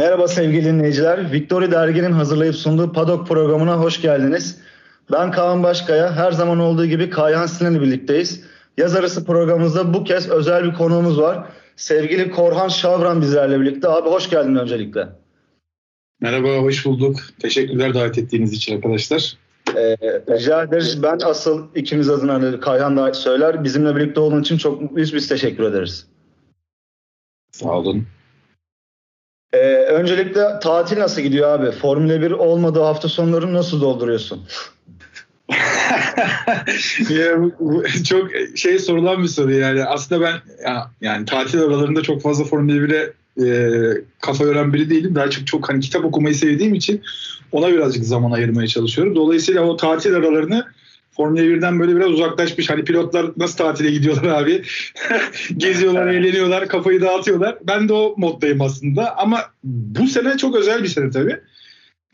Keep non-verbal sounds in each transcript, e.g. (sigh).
Merhaba sevgili dinleyiciler. Victory Dergi'nin hazırlayıp sunduğu Padok programına hoş geldiniz. Ben Kaan Başkaya. Her zaman olduğu gibi Kayhan Sinan'la birlikteyiz. Yaz arası programımızda bu kez özel bir konuğumuz var. Sevgili Korhan Şavran bizlerle birlikte. Abi hoş geldin öncelikle. Merhaba, hoş bulduk. Teşekkürler davet ettiğiniz için arkadaşlar. Ee, rica ederiz. Ben asıl ikimiz adına Kayhan da söyler. Bizimle birlikte olduğun için çok mutluyuz. Biz teşekkür ederiz. Sağ olun. Ee, öncelikle tatil nasıl gidiyor abi? Formula 1 olmadığı hafta sonlarını nasıl dolduruyorsun? (laughs) çok şey sorulan bir soru yani. Aslında ben ya, yani tatil aralarında çok fazla Formula 1'e e, kafa yoran biri değilim. Daha çok çok hani kitap okumayı sevdiğim için ona birazcık zaman ayırmaya çalışıyorum. Dolayısıyla o tatil aralarını Formula 1'den böyle biraz uzaklaşmış. Hani pilotlar nasıl tatile gidiyorlar abi? (laughs) Geziyorlar, eğleniyorlar, kafayı dağıtıyorlar. Ben de o moddayım aslında. Ama bu sene çok özel bir sene tabii.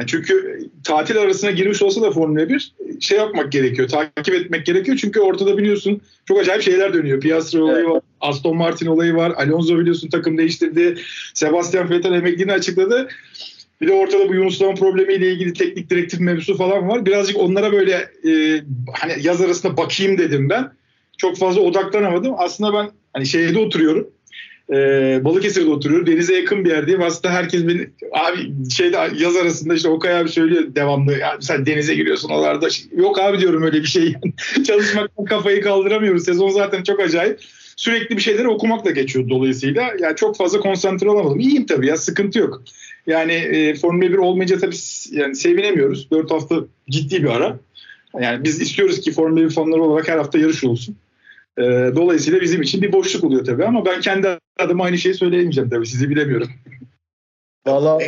Çünkü tatil arasına girmiş olsa da Formula 1 şey yapmak gerekiyor, takip etmek gerekiyor. Çünkü ortada biliyorsun çok acayip şeyler dönüyor. Piastri olayı evet. var, Aston Martin olayı var, Alonso biliyorsun takım değiştirdi, Sebastian Vettel emekliliğini açıkladı. Bir de ortada bu Yunuslama problemiyle ilgili teknik direktif mevzusu falan var. Birazcık onlara böyle e, hani yaz arasında bakayım dedim ben. Çok fazla odaklanamadım. Aslında ben hani şehirde oturuyorum. E, Balıkesir'de oturuyorum. Denize yakın bir yerdeyim. Aslında herkes beni abi şeyde yaz arasında işte Okay abi söylüyor devamlı. Ya sen denize giriyorsun oralarda. Yok abi diyorum öyle bir şey. (laughs) Çalışmaktan kafayı kaldıramıyoruz. Sezon zaten çok acayip sürekli bir şeyleri okumakla geçiyor dolayısıyla. Yani çok fazla konsantre olamadım. İyiyim tabii ya sıkıntı yok. Yani e, Formula 1 olmayınca tabii yani sevinemiyoruz. 4 hafta ciddi bir ara. Yani biz istiyoruz ki Formula 1 fanları olarak her hafta yarış olsun. E, dolayısıyla bizim için bir boşluk oluyor tabii ama ben kendi adıma aynı şeyi söyleyemeyeceğim tabii. Sizi bilemiyorum. Valla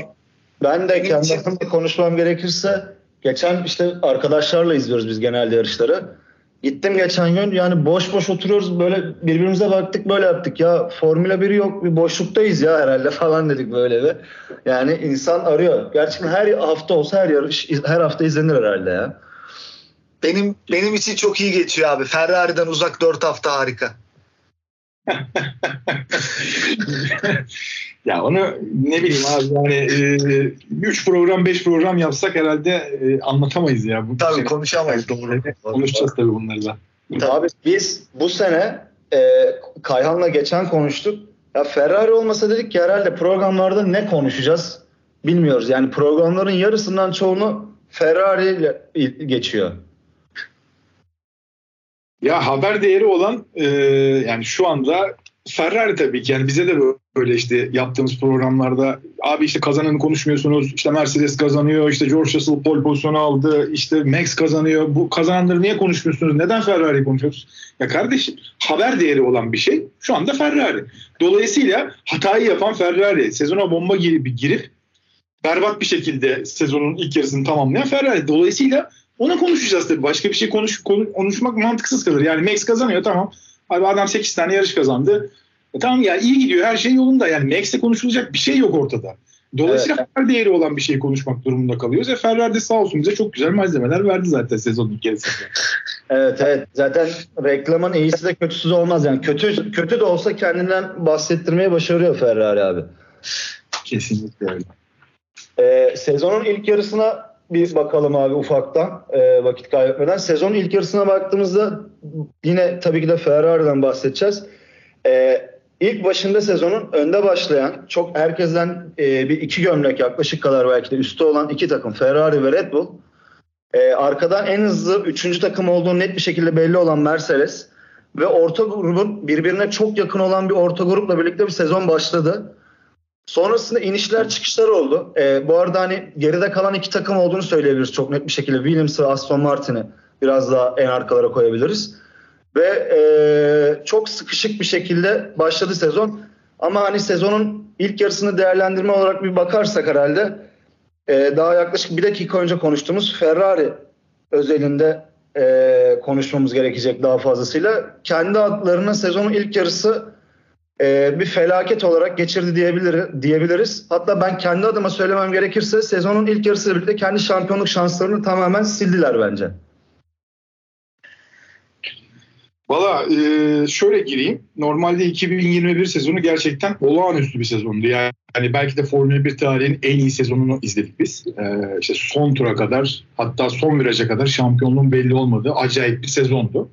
ben de kendi adıma konuşmam gerekirse geçen işte arkadaşlarla izliyoruz biz genelde yarışları. Gittim geçen gün yani boş boş oturuyoruz böyle birbirimize baktık böyle yaptık ya Formula 1 yok bir boşluktayız ya herhalde (laughs) falan dedik böyle ve yani insan arıyor. Gerçekten her hafta olsa her yarış her hafta izlenir herhalde ya. Benim benim için çok iyi geçiyor abi. Ferrari'den uzak 4 hafta harika. (laughs) ya onu ne bileyim abi yani 3 e, program 5 program yapsak herhalde e, anlatamayız ya. Bu tabii sene. konuşamayız doğru. Konuşacağız tabii bunları da. Tabii biz bu sene e, Kayhan'la geçen konuştuk. Ya Ferrari olmasa dedik ki herhalde programlarda ne konuşacağız bilmiyoruz. Yani programların yarısından çoğunu Ferrari ile geçiyor. Ya haber değeri olan e, yani şu anda Ferrari tabii ki. Yani bize de böyle işte yaptığımız programlarda abi işte kazananı konuşmuyorsunuz işte Mercedes kazanıyor işte George Russell pole pozisyonu aldı işte Max kazanıyor. Bu kazananları niye konuşmuyorsunuz? Neden Ferrari konuşuyoruz ya kardeşim haber değeri olan bir şey şu anda Ferrari. Dolayısıyla hatayı yapan Ferrari. Sezona bomba girip girip berbat bir şekilde sezonun ilk yarısını tamamlayan Ferrari. Dolayısıyla ona konuşacağız tabii. Başka bir şey konuş, konuşmak mantıksız kalır. Yani Max kazanıyor tamam. Abi adam 8 tane yarış kazandı. E tamam ya iyi gidiyor her şey yolunda. Yani Max'te konuşulacak bir şey yok ortada. Dolayısıyla evet. değeri olan bir şey konuşmak durumunda kalıyoruz. E Ferrari de sağ olsun bize çok güzel malzemeler verdi zaten sezonun ilk (laughs) evet evet zaten reklamın iyisi de kötüsü de olmaz yani kötü kötü de olsa kendinden bahsettirmeye başarıyor Ferrari abi. Kesinlikle öyle. Ee, sezonun ilk yarısına bir bakalım abi ufaktan e, vakit kaybetmeden. Sezon ilk yarısına baktığımızda yine tabii ki de Ferrari'den bahsedeceğiz. E, ilk başında sezonun önde başlayan çok herkesten e, bir iki gömlek yaklaşık kadar belki de üstte olan iki takım Ferrari ve Red Bull. E, arkadan en hızlı üçüncü takım olduğu net bir şekilde belli olan Mercedes ve orta grubun birbirine çok yakın olan bir orta grupla birlikte bir sezon başladı. Sonrasında inişler çıkışlar oldu. E, bu arada hani geride kalan iki takım olduğunu söyleyebiliriz çok net bir şekilde. Williams ve Aston Martin'i biraz daha en arkalara koyabiliriz. Ve e, çok sıkışık bir şekilde başladı sezon. Ama hani sezonun ilk yarısını değerlendirme olarak bir bakarsak herhalde e, daha yaklaşık bir dakika önce konuştuğumuz Ferrari özelinde e, konuşmamız gerekecek daha fazlasıyla. Kendi adlarının sezonun ilk yarısı e, bir felaket olarak geçirdi diyebilir, diyebiliriz. Hatta ben kendi adıma söylemem gerekirse sezonun ilk yarısıyla birlikte kendi şampiyonluk şanslarını tamamen sildiler bence. Valla e, şöyle gireyim. Normalde 2021 sezonu gerçekten olağanüstü bir sezondu. Yani yani belki de Formula 1 tarihinin en iyi sezonunu izledik biz. Ee, işte son tura kadar hatta son viraja kadar şampiyonluğun belli olmadığı acayip bir sezondu.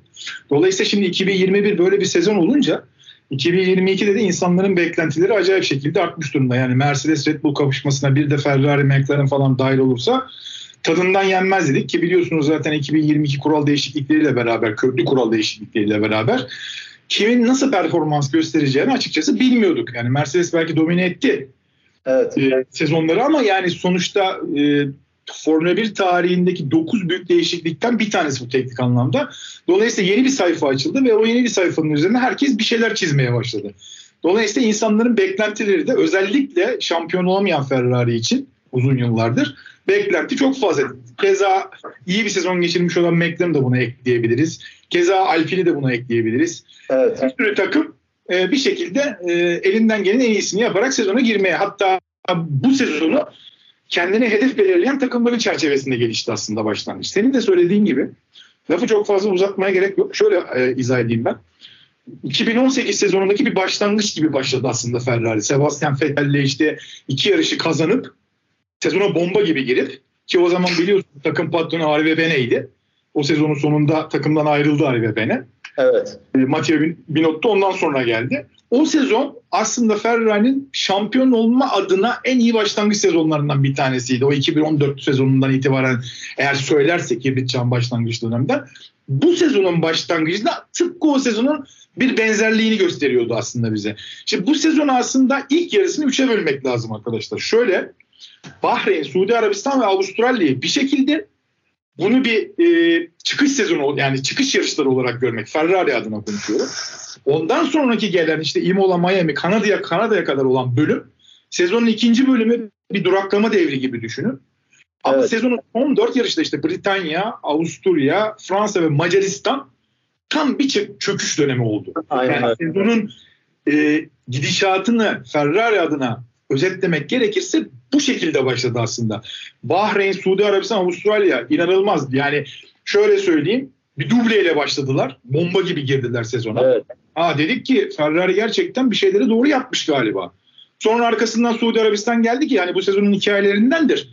Dolayısıyla şimdi 2021 böyle bir sezon olunca 2022'de de insanların beklentileri acayip şekilde artmış durumda. Yani Mercedes Red Bull kapışmasına bir de Ferrari, McLaren falan dahil olursa tadından yenmez dedik ki biliyorsunuz zaten 2022 kural değişiklikleriyle beraber, köklü kural değişiklikleriyle beraber kimin nasıl performans göstereceğini açıkçası bilmiyorduk. Yani Mercedes belki domine etti evet. e, sezonları ama yani sonuçta e, Formula 1 tarihindeki 9 büyük değişiklikten bir tanesi bu teknik anlamda. Dolayısıyla yeni bir sayfa açıldı ve o yeni bir sayfanın üzerine herkes bir şeyler çizmeye başladı. Dolayısıyla insanların beklentileri de özellikle şampiyon olamayan Ferrari için uzun yıllardır beklenti çok fazla. Keza iyi bir sezon geçirmiş olan McLaren da buna ekleyebiliriz. Keza Alpine'i de buna ekleyebiliriz. Evet. Bir sürü takım e, bir şekilde e, elinden gelen en iyisini yaparak sezona girmeye hatta bu sezonu kendine hedef belirleyen takımların çerçevesinde gelişti aslında başlangıç. Senin de söylediğin gibi lafı çok fazla uzatmaya gerek yok. Şöyle e, izah edeyim ben. 2018 sezonundaki bir başlangıç gibi başladı aslında Ferrari. Sebastian Vettel'le işte iki yarışı kazanıp sezona bomba gibi girip ki o zaman biliyorsun takım patronu Harvey Bene'ydi. O sezonun sonunda takımdan ayrıldı Harvey Bene. Evet. E, Matteo Binotto ondan sonra geldi. O sezon aslında Ferrari'nin şampiyon olma adına en iyi başlangıç sezonlarından bir tanesiydi. O 2014 sezonundan itibaren eğer söylersek Kirbitcan başlangıç döneminden. Bu sezonun başlangıcında tıpkı o sezonun bir benzerliğini gösteriyordu aslında bize. Şimdi bu sezon aslında ilk yarısını üçe bölmek lazım arkadaşlar. Şöyle Bahreyn, Suudi Arabistan ve Avustralya'yı bir şekilde bunu bir e, çıkış sezonu yani çıkış yarışları olarak görmek. Ferrari adına konuşuyorum. Ondan sonraki gelen işte Imola, Miami, Kanada'ya Kanada'ya kadar olan bölüm sezonun ikinci bölümü bir duraklama devri gibi düşünün. Ama evet. sezonun son dört yarışta işte Britanya, Avusturya, Fransa ve Macaristan tam bir çöküş dönemi oldu. Aynen. Yani sezonun e, gidişatını Ferrari adına özetlemek gerekirse bu şekilde başladı aslında. Bahreyn, Suudi Arabistan, Avustralya inanılmaz. Yani şöyle söyleyeyim bir dubleyle başladılar. Bomba gibi girdiler sezona. Evet. Aa, dedik ki Ferrari gerçekten bir şeyleri doğru yapmış galiba. Sonra arkasından Suudi Arabistan geldi ki yani bu sezonun hikayelerindendir.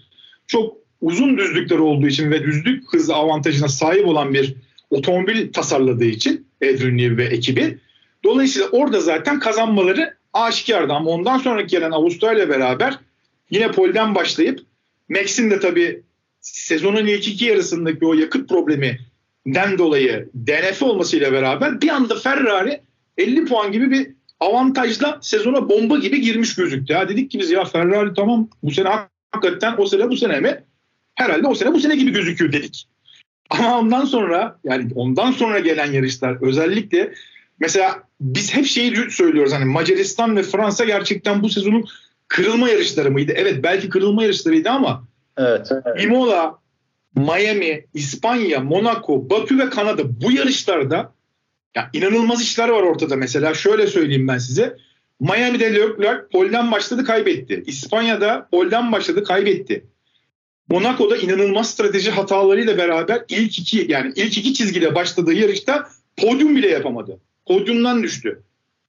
Çok uzun düzlükler olduğu için ve düzlük hızı avantajına sahip olan bir otomobil tasarladığı için Adrian Newey ve ekibi. Dolayısıyla orada zaten kazanmaları aşikardı ama ondan sonraki gelen Avustralya beraber yine polden başlayıp Max'in de tabii sezonun ilk iki yarısındaki o yakıt probleminden dolayı DNF olmasıyla beraber bir anda Ferrari 50 puan gibi bir avantajla sezona bomba gibi girmiş gözüktü. Ya dedik ki biz ya Ferrari tamam bu sene hakikaten o sene bu sene mi? Herhalde o sene bu sene gibi gözüküyor dedik. Ama ondan sonra yani ondan sonra gelen yarışlar özellikle mesela biz hep şeyi söylüyoruz hani Macaristan ve Fransa gerçekten bu sezonun kırılma yarışları mıydı? Evet belki kırılma yarışlarıydı ama evet, evet. Imola, Miami, İspanya, Monaco, Bakü ve Kanada bu yarışlarda ya inanılmaz işler var ortada mesela. Şöyle söyleyeyim ben size. Miami'de Leclerc polden başladı kaybetti. İspanya'da polden başladı kaybetti. Monaco'da inanılmaz strateji hatalarıyla beraber ilk iki yani ilk iki çizgide başladığı yarışta podyum bile yapamadı. Podyumdan düştü.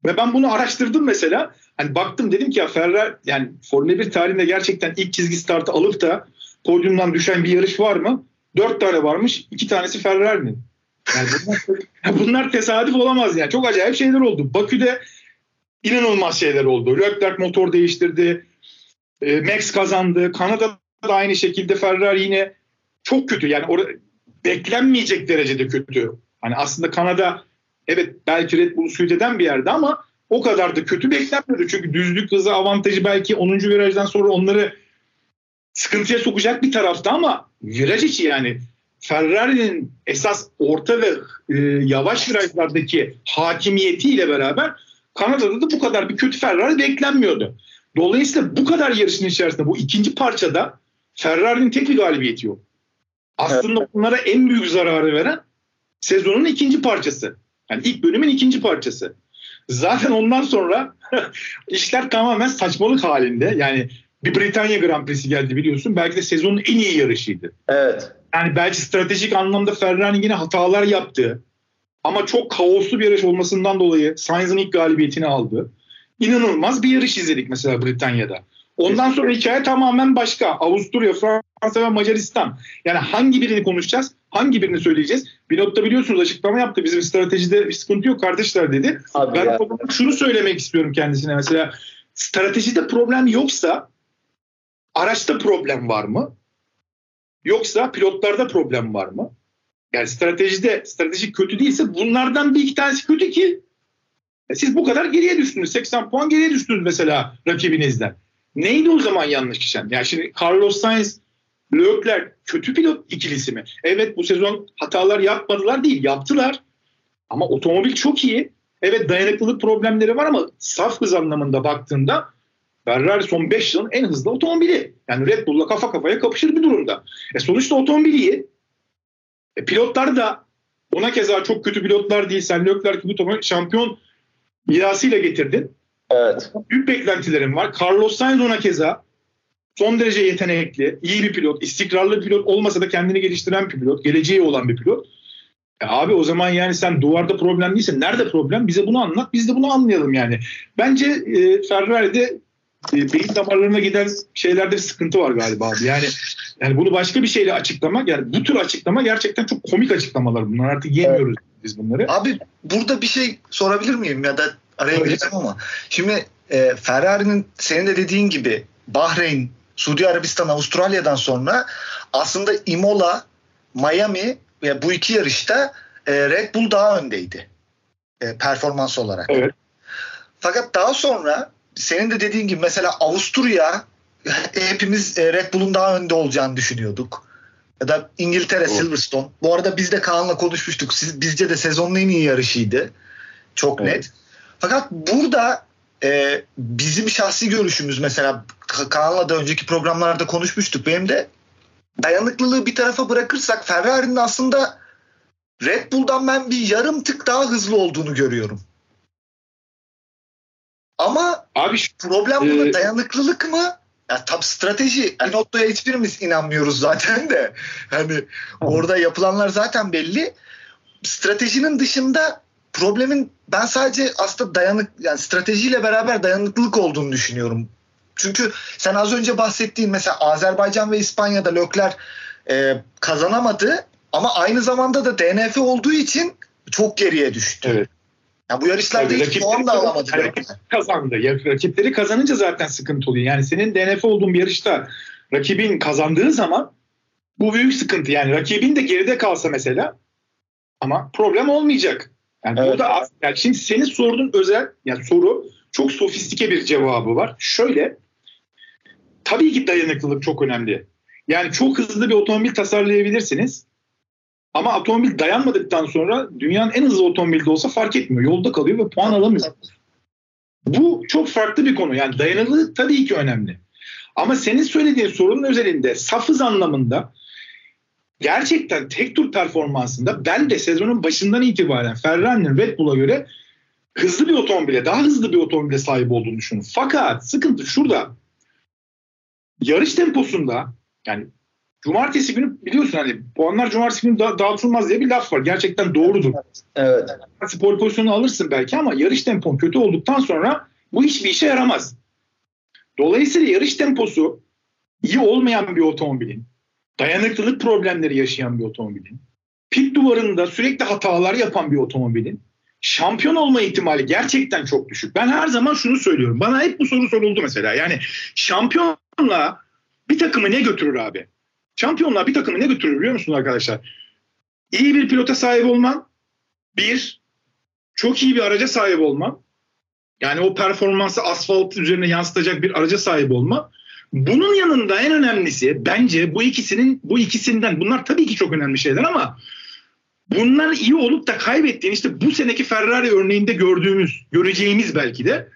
Ve ben bunu araştırdım mesela. Hani baktım dedim ki ya Ferrari yani Formula 1 tarihinde gerçekten ilk çizgi startı alıp da podyumdan düşen bir yarış var mı? Dört tane varmış. iki tanesi Ferrari'nin. Yani bunlar, (laughs) bunlar tesadüf olamaz yani. Çok acayip şeyler oldu. Bakü'de inanılmaz şeyler oldu. Leclerc motor değiştirdi. E, Max kazandı. Kanada'da aynı şekilde Ferrari yine çok kötü. Yani orada beklenmeyecek derecede kötü. Hani aslında Kanada evet belki Red Bull suit bir yerde ama o kadar da kötü beklenmiyordu. Çünkü düzlük hızı avantajı belki 10. virajdan sonra onları sıkıntıya sokacak bir tarafta ama viraj içi yani Ferrari'nin esas orta ve e, yavaş virajlardaki hakimiyetiyle beraber Kanada'da da bu kadar bir kötü Ferrari beklenmiyordu. Dolayısıyla bu kadar yarışın içerisinde bu ikinci parçada Ferrari'nin tek bir galibiyeti yok. Aslında evet. onlara en büyük zararı veren sezonun ikinci parçası. Yani ilk bölümün ikinci parçası. Zaten ondan sonra (laughs) işler tamamen saçmalık halinde. Yani bir Britanya Grand Prix'si geldi biliyorsun. Belki de sezonun en iyi yarışıydı. Evet. Yani belki stratejik anlamda Ferrari yine hatalar yaptı. Ama çok kaoslu bir yarış olmasından dolayı Sainz'ın ilk galibiyetini aldı. İnanılmaz bir yarış izledik mesela Britanya'da. Ondan sonra hikaye tamamen başka. Avusturya, Fransa ve Macaristan. Yani hangi birini konuşacağız? Hangi birini söyleyeceğiz? Pilot biliyorsunuz açıklama yaptı. Bizim stratejide bir sıkıntı yok kardeşler dedi. Abi ben ya. şunu söylemek istiyorum kendisine. Mesela stratejide problem yoksa araçta problem var mı? Yoksa pilotlarda problem var mı? Yani stratejide strateji kötü değilse bunlardan bir iki tanesi kötü ki e siz bu kadar geriye düştünüz. 80 puan geriye düştünüz mesela rakibinizden. Neydi o zaman yanlış kişen? Yani şimdi Carlos Sainz, Leclerc kötü pilot ikilisi mi? Evet bu sezon hatalar yapmadılar değil, yaptılar. Ama otomobil çok iyi. Evet dayanıklılık problemleri var ama saf hız anlamında baktığında Ferrari son 5 yılın en hızlı otomobili. Yani Red Bull'la kafa kafaya kapışır bir durumda. E sonuçta otomobil iyi. E pilotlar da ona keza çok kötü pilotlar değil. Sen Leclerc'i bu şampiyon mirasıyla getirdin. Evet. Büyük beklentilerim var. Carlos Sainz ona keza son derece yetenekli, iyi bir pilot, istikrarlı bir pilot olmasa da kendini geliştiren bir pilot, geleceği olan bir pilot. E abi o zaman yani sen duvarda problem değilse nerede problem? Bize bunu anlat, biz de bunu anlayalım yani. Bence e, Ferrari'de e, beyin damarlarına giden şeylerde bir sıkıntı var galiba abi. Yani yani bunu başka bir şeyle açıklamak yani bu tür açıklama gerçekten çok komik açıklamalar bunlar. Artık yemiyoruz evet. biz bunları. Abi burada bir şey sorabilir miyim ya da araya gireceğim ama. Şimdi e, Ferrari'nin senin de dediğin gibi Bahreyn, Suudi Arabistan, Avustralya'dan sonra aslında Imola, Miami ve bu iki yarışta e, Red Bull daha öndeydi e, performans olarak. Evet. Fakat daha sonra senin de dediğin gibi mesela Avusturya hepimiz e, Red Bull'un daha önde olacağını düşünüyorduk. Ya da İngiltere, oh. Silverstone. Bu arada biz de Kaan'la konuşmuştuk. Siz, bizce de sezonun en iyi yarışıydı. Çok evet. net. Fakat burada e, bizim şahsi görüşümüz mesela Kaan'la da önceki programlarda konuşmuştuk. Benim de dayanıklılığı bir tarafa bırakırsak Ferrari'nin aslında Red Bull'dan ben bir yarım tık daha hızlı olduğunu görüyorum. Ama Abi, problem burada e... dayanıklılık mı? Ya tam strateji. Binotto'ya hiçbirimiz inanmıyoruz zaten de. Hani orada yapılanlar zaten belli. Stratejinin dışında problemin ben sadece aslında dayanık yani stratejiyle beraber dayanıklılık olduğunu düşünüyorum. Çünkü sen az önce bahsettiğin mesela Azerbaycan ve İspanya'da Lökler e, kazanamadı ama aynı zamanda da DNF olduğu için çok geriye düştü. Evet. Yani bu yarışlarda Tabii, hiç puan da alamadı. Rakip kazandı. Ya, rakipleri kazanınca zaten sıkıntı oluyor. Yani senin DNF olduğun bir yarışta rakibin kazandığı zaman bu büyük sıkıntı. Yani rakibin de geride kalsa mesela ama problem olmayacak. Yani evet. burada yani şimdi senin sorduğun özel yani soru çok sofistike bir cevabı var. Şöyle tabii ki dayanıklılık çok önemli. Yani çok hızlı bir otomobil tasarlayabilirsiniz. Ama otomobil dayanmadıktan sonra dünyanın en hızlı otomobili de olsa fark etmiyor. Yolda kalıyor ve puan alamıyor. Bu çok farklı bir konu. Yani dayanıklılık tabii ki önemli. Ama senin söylediğin sorunun özelinde saf hız anlamında gerçekten tek tur performansında ben de sezonun başından itibaren Ferrari'nin Red Bull'a göre hızlı bir otomobile, daha hızlı bir otomobile sahip olduğunu düşünüyorum. Fakat sıkıntı şurada. Yarış temposunda yani cumartesi günü biliyorsun hani puanlar cumartesi günü da- dağıtılmaz diye bir laf var. Gerçekten doğrudur. Evet. Pol pozisyonu alırsın belki ama yarış tempon kötü olduktan sonra bu hiçbir işe yaramaz. Dolayısıyla yarış temposu iyi olmayan bir otomobilin dayanıklılık problemleri yaşayan bir otomobilin, pit duvarında sürekli hatalar yapan bir otomobilin şampiyon olma ihtimali gerçekten çok düşük. Ben her zaman şunu söylüyorum. Bana hep bu soru soruldu mesela. Yani şampiyonla bir takımı ne götürür abi? Şampiyonla bir takımı ne götürür biliyor musunuz arkadaşlar? İyi bir pilota sahip olman, bir, çok iyi bir araca sahip olman, yani o performansı asfalt üzerine yansıtacak bir araca sahip olma bunun yanında en önemlisi bence bu ikisinin bu ikisinden bunlar tabii ki çok önemli şeyler ama bunlar iyi olup da kaybettiğin işte bu seneki Ferrari örneğinde gördüğümüz, göreceğimiz belki de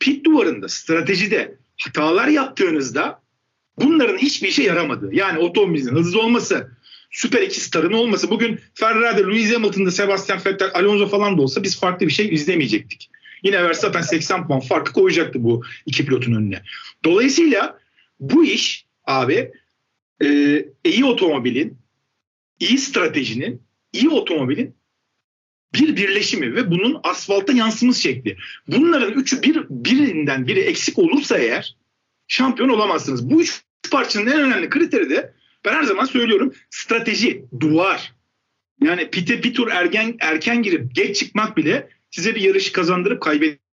pit duvarında, stratejide hatalar yaptığınızda bunların hiçbir işe yaramadı. Yani otomobilin hızlı olması, süper iki starın olması. Bugün Ferrari'de Lewis Hamilton'da Sebastian Vettel, Alonso falan da olsa biz farklı bir şey izlemeyecektik. Yine Verstappen 80 puan farkı koyacaktı bu iki pilotun önüne. Dolayısıyla bu iş abi e, iyi otomobilin, iyi stratejinin, iyi otomobilin bir birleşimi ve bunun asfalta yansıması şekli. Bunların üçü bir birinden biri eksik olursa eğer şampiyon olamazsınız. Bu üç parçanın en önemli kriteri de ben her zaman söylüyorum strateji, duvar. Yani pite bir tur ergen, erken girip geç çıkmak bile size bir yarışı kazandırıp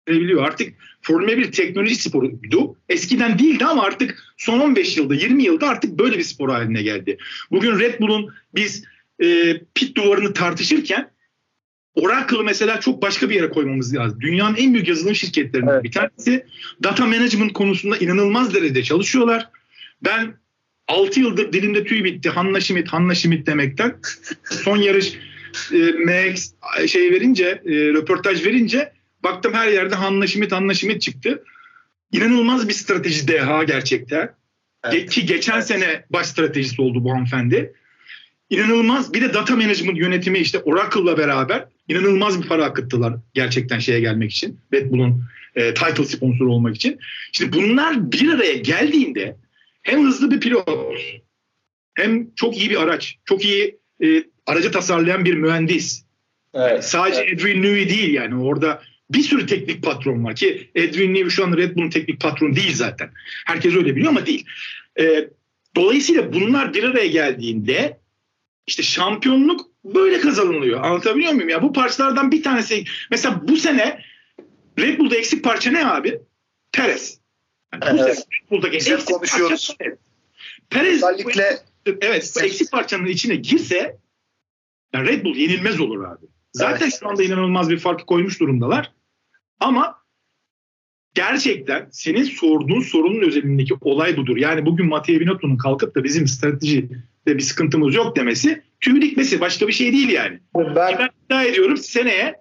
kaybedebiliyor. Artık Formula 1 teknoloji sporuydu. Eskiden değildi ama artık son 15 yılda 20 yılda artık böyle bir spor haline geldi. Bugün Red Bull'un biz e, pit duvarını tartışırken Oracle'ı mesela çok başka bir yere koymamız lazım. Dünyanın en büyük yazılım şirketlerinden evet. bir tanesi. Data management konusunda inanılmaz derecede çalışıyorlar. Ben 6 yıldır dilimde tüy bitti. Hanna Schmidt, Hanna Schmidt demekten. Son yarış e, MX şey verince, e, röportaj verince baktım her yerde Hanna Schmidt, Hanna Schmidt çıktı. İnanılmaz bir strateji deha gerçekten. Evet. Ki geçen evet. sene baş stratejisi oldu bu hanımefendi. İnanılmaz bir de data management yönetimi işte Oracle'la beraber inanılmaz bir para akıttılar gerçekten şeye gelmek için. Red Bull'un e, title sponsoru olmak için. Şimdi bunlar bir araya geldiğinde hem hızlı bir pilot hem çok iyi bir araç, çok iyi e, aracı tasarlayan bir mühendis. Evet, sadece evet. Edwin Newey değil yani orada bir sürü teknik patron var ki Edwin Newey şu an Red Bull'un teknik patronu değil zaten. Herkes öyle biliyor ama değil. E, dolayısıyla bunlar bir araya geldiğinde işte şampiyonluk böyle kazanılıyor. Anlatabiliyor muyum? Ya bu parçalardan bir tanesi mesela bu sene Red Bull'da eksik parça ne abi? Perez. Yani evet. Red Bull'daki eksik konuşuyoruz. Parça Perez. Özellikle evet bu eksik parçanın içine girse yani Red Bull yenilmez olur abi. Zaten evet. şu anda inanılmaz bir fark koymuş durumdalar. Ama gerçekten senin sorduğun sorunun özelindeki olay budur. Yani bugün Matteo Binotto'nun kalkıp da bizim stratejide bir sıkıntımız yok demesi tüy dikmesi başka bir şey değil yani. Ben, ben iddia ediyorum seneye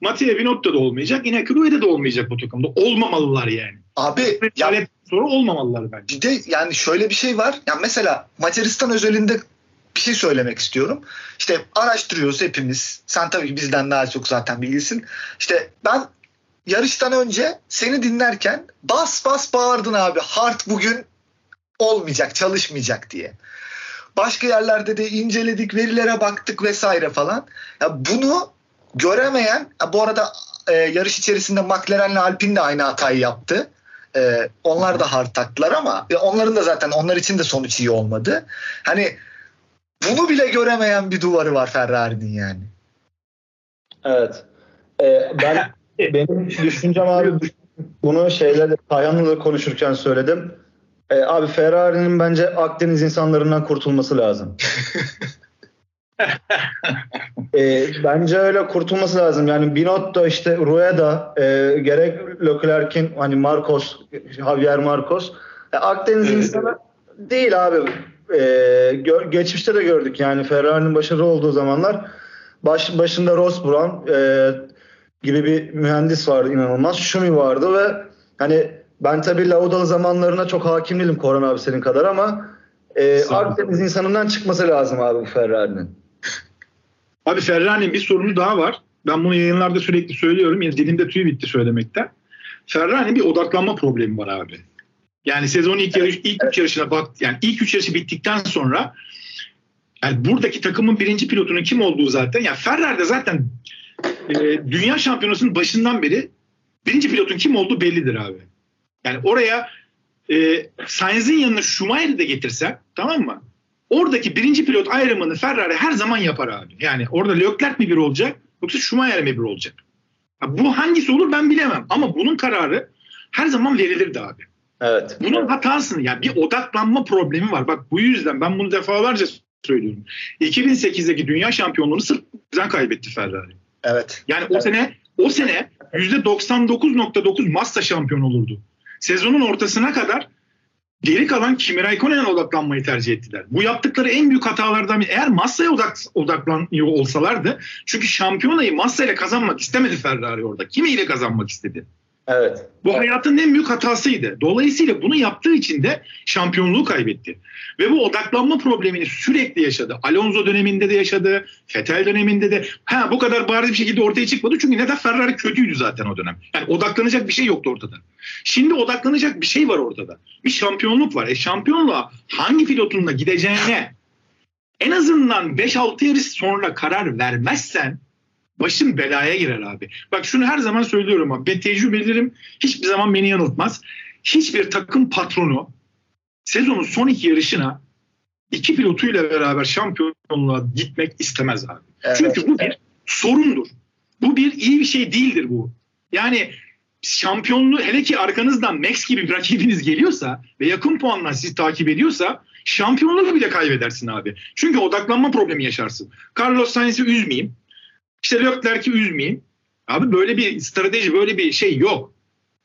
Matteo Binotto da olmayacak. Yine Cruze'de de olmayacak bu takımda. Olmamalılar yani. Abi ya, soru olmamalılar bence. Bir de yani şöyle bir şey var. Yani mesela Macaristan özelinde bir şey söylemek istiyorum. İşte araştırıyoruz hepimiz. Sen tabii ki bizden daha çok zaten bilgisin. İşte ben yarıştan önce seni dinlerken bas bas bağırdın abi. Hart bugün olmayacak, çalışmayacak diye. Başka yerlerde de inceledik, verilere baktık vesaire falan. Ya bunu göremeyen, bu arada e, yarış içerisinde McLaren'le Alpine de aynı hatayı yaptı. E, onlar da hard taktılar ama e, onların da zaten onlar için de sonuç iyi olmadı. Hani bunu bile göremeyen bir duvarı var Ferrari'nin yani. Evet. Ee, ben benim düşüncem abi bunu şeylerle Tayhan'la konuşurken söyledim. Ee, abi Ferrari'nin bence Akdeniz insanlarından kurtulması lazım. (laughs) e, bence öyle kurtulması lazım. Yani Binotto işte Rueda e, gerek Leclerc'in hani Marcos Javier Marcos e, Akdeniz insanı değil abi. E, gö- geçmişte de gördük yani Ferrari'nin başarılı olduğu zamanlar baş, başında Ross Brown e, gibi bir mühendis vardı inanılmaz. Şumi vardı ve hani ben tabii Laudalı zamanlarına çok hakim değilim Koran abi senin kadar ama e, Akdeniz insanından çıkması lazım abi bu Ferrari'nin. (laughs) Abi Ferrari'nin bir sorunu daha var. Ben bunu yayınlarda sürekli söylüyorum. Yani dilimde tüy bitti söylemekten. Ferrari'nin bir odaklanma problemi var abi. Yani sezon ilk yarış ilk üç yarışına bak yani ilk üç yarışı bittikten sonra yani buradaki takımın birinci pilotunun kim olduğu zaten yani Ferrari'de zaten e, dünya şampiyonasının başından beri birinci pilotun kim olduğu bellidir abi. Yani oraya e, Sainz'in yanına Schumacher'i de getirsen tamam mı? Oradaki birinci pilot ayrımını Ferrari her zaman yapar abi. Yani orada Leclerc mi bir olacak yoksa Schumacher mi bir olacak? Ya bu hangisi olur ben bilemem. Ama bunun kararı her zaman verilirdi abi. Evet. Bunun hatasını yani bir odaklanma problemi var. Bak bu yüzden ben bunu defalarca söylüyorum. 2008'deki dünya şampiyonluğunu sırf bizden kaybetti Ferrari. Evet. Yani o sene o sene %99.9 Massa şampiyon olurdu. Sezonun ortasına kadar geri kalan Kimi Raikkonen'e odaklanmayı tercih ettiler. Bu yaptıkları en büyük hatalardan biri. Eğer Massa'ya odak, odaklanıyor olsalardı çünkü şampiyonayı Massa ile kazanmak istemedi Ferrari orada. Kimi ile kazanmak istedi. Evet. Bu hayatın en büyük hatasıydı. Dolayısıyla bunu yaptığı için de şampiyonluğu kaybetti. Ve bu odaklanma problemini sürekli yaşadı. Alonso döneminde de yaşadı. Vettel döneminde de. Ha bu kadar bariz bir şekilde ortaya çıkmadı. Çünkü neden Ferrari kötüydü zaten o dönem. Yani odaklanacak bir şey yoktu ortada. Şimdi odaklanacak bir şey var ortada. Bir şampiyonluk var. E şampiyonluğa hangi pilotunla gideceğine en azından 5-6 yarış sonra karar vermezsen başın belaya girer abi. Bak şunu her zaman söylüyorum abi. Ben tecrübelerim hiçbir zaman beni yanıltmaz. hiçbir takım patronu sezonun son iki yarışına iki pilotuyla beraber şampiyonluğa gitmek istemez abi. Evet. Çünkü bu bir sorundur. Bu bir iyi bir şey değildir bu. Yani şampiyonluğu hele ki arkanızdan Max gibi bir rakibiniz geliyorsa ve yakın puanlar sizi takip ediyorsa şampiyonluğu bile kaybedersin abi. Çünkü odaklanma problemi yaşarsın. Carlos Sainz'i üzmeyeyim. İşte Leclerc'i üzmeyeyim. Abi böyle bir strateji, böyle bir şey yok.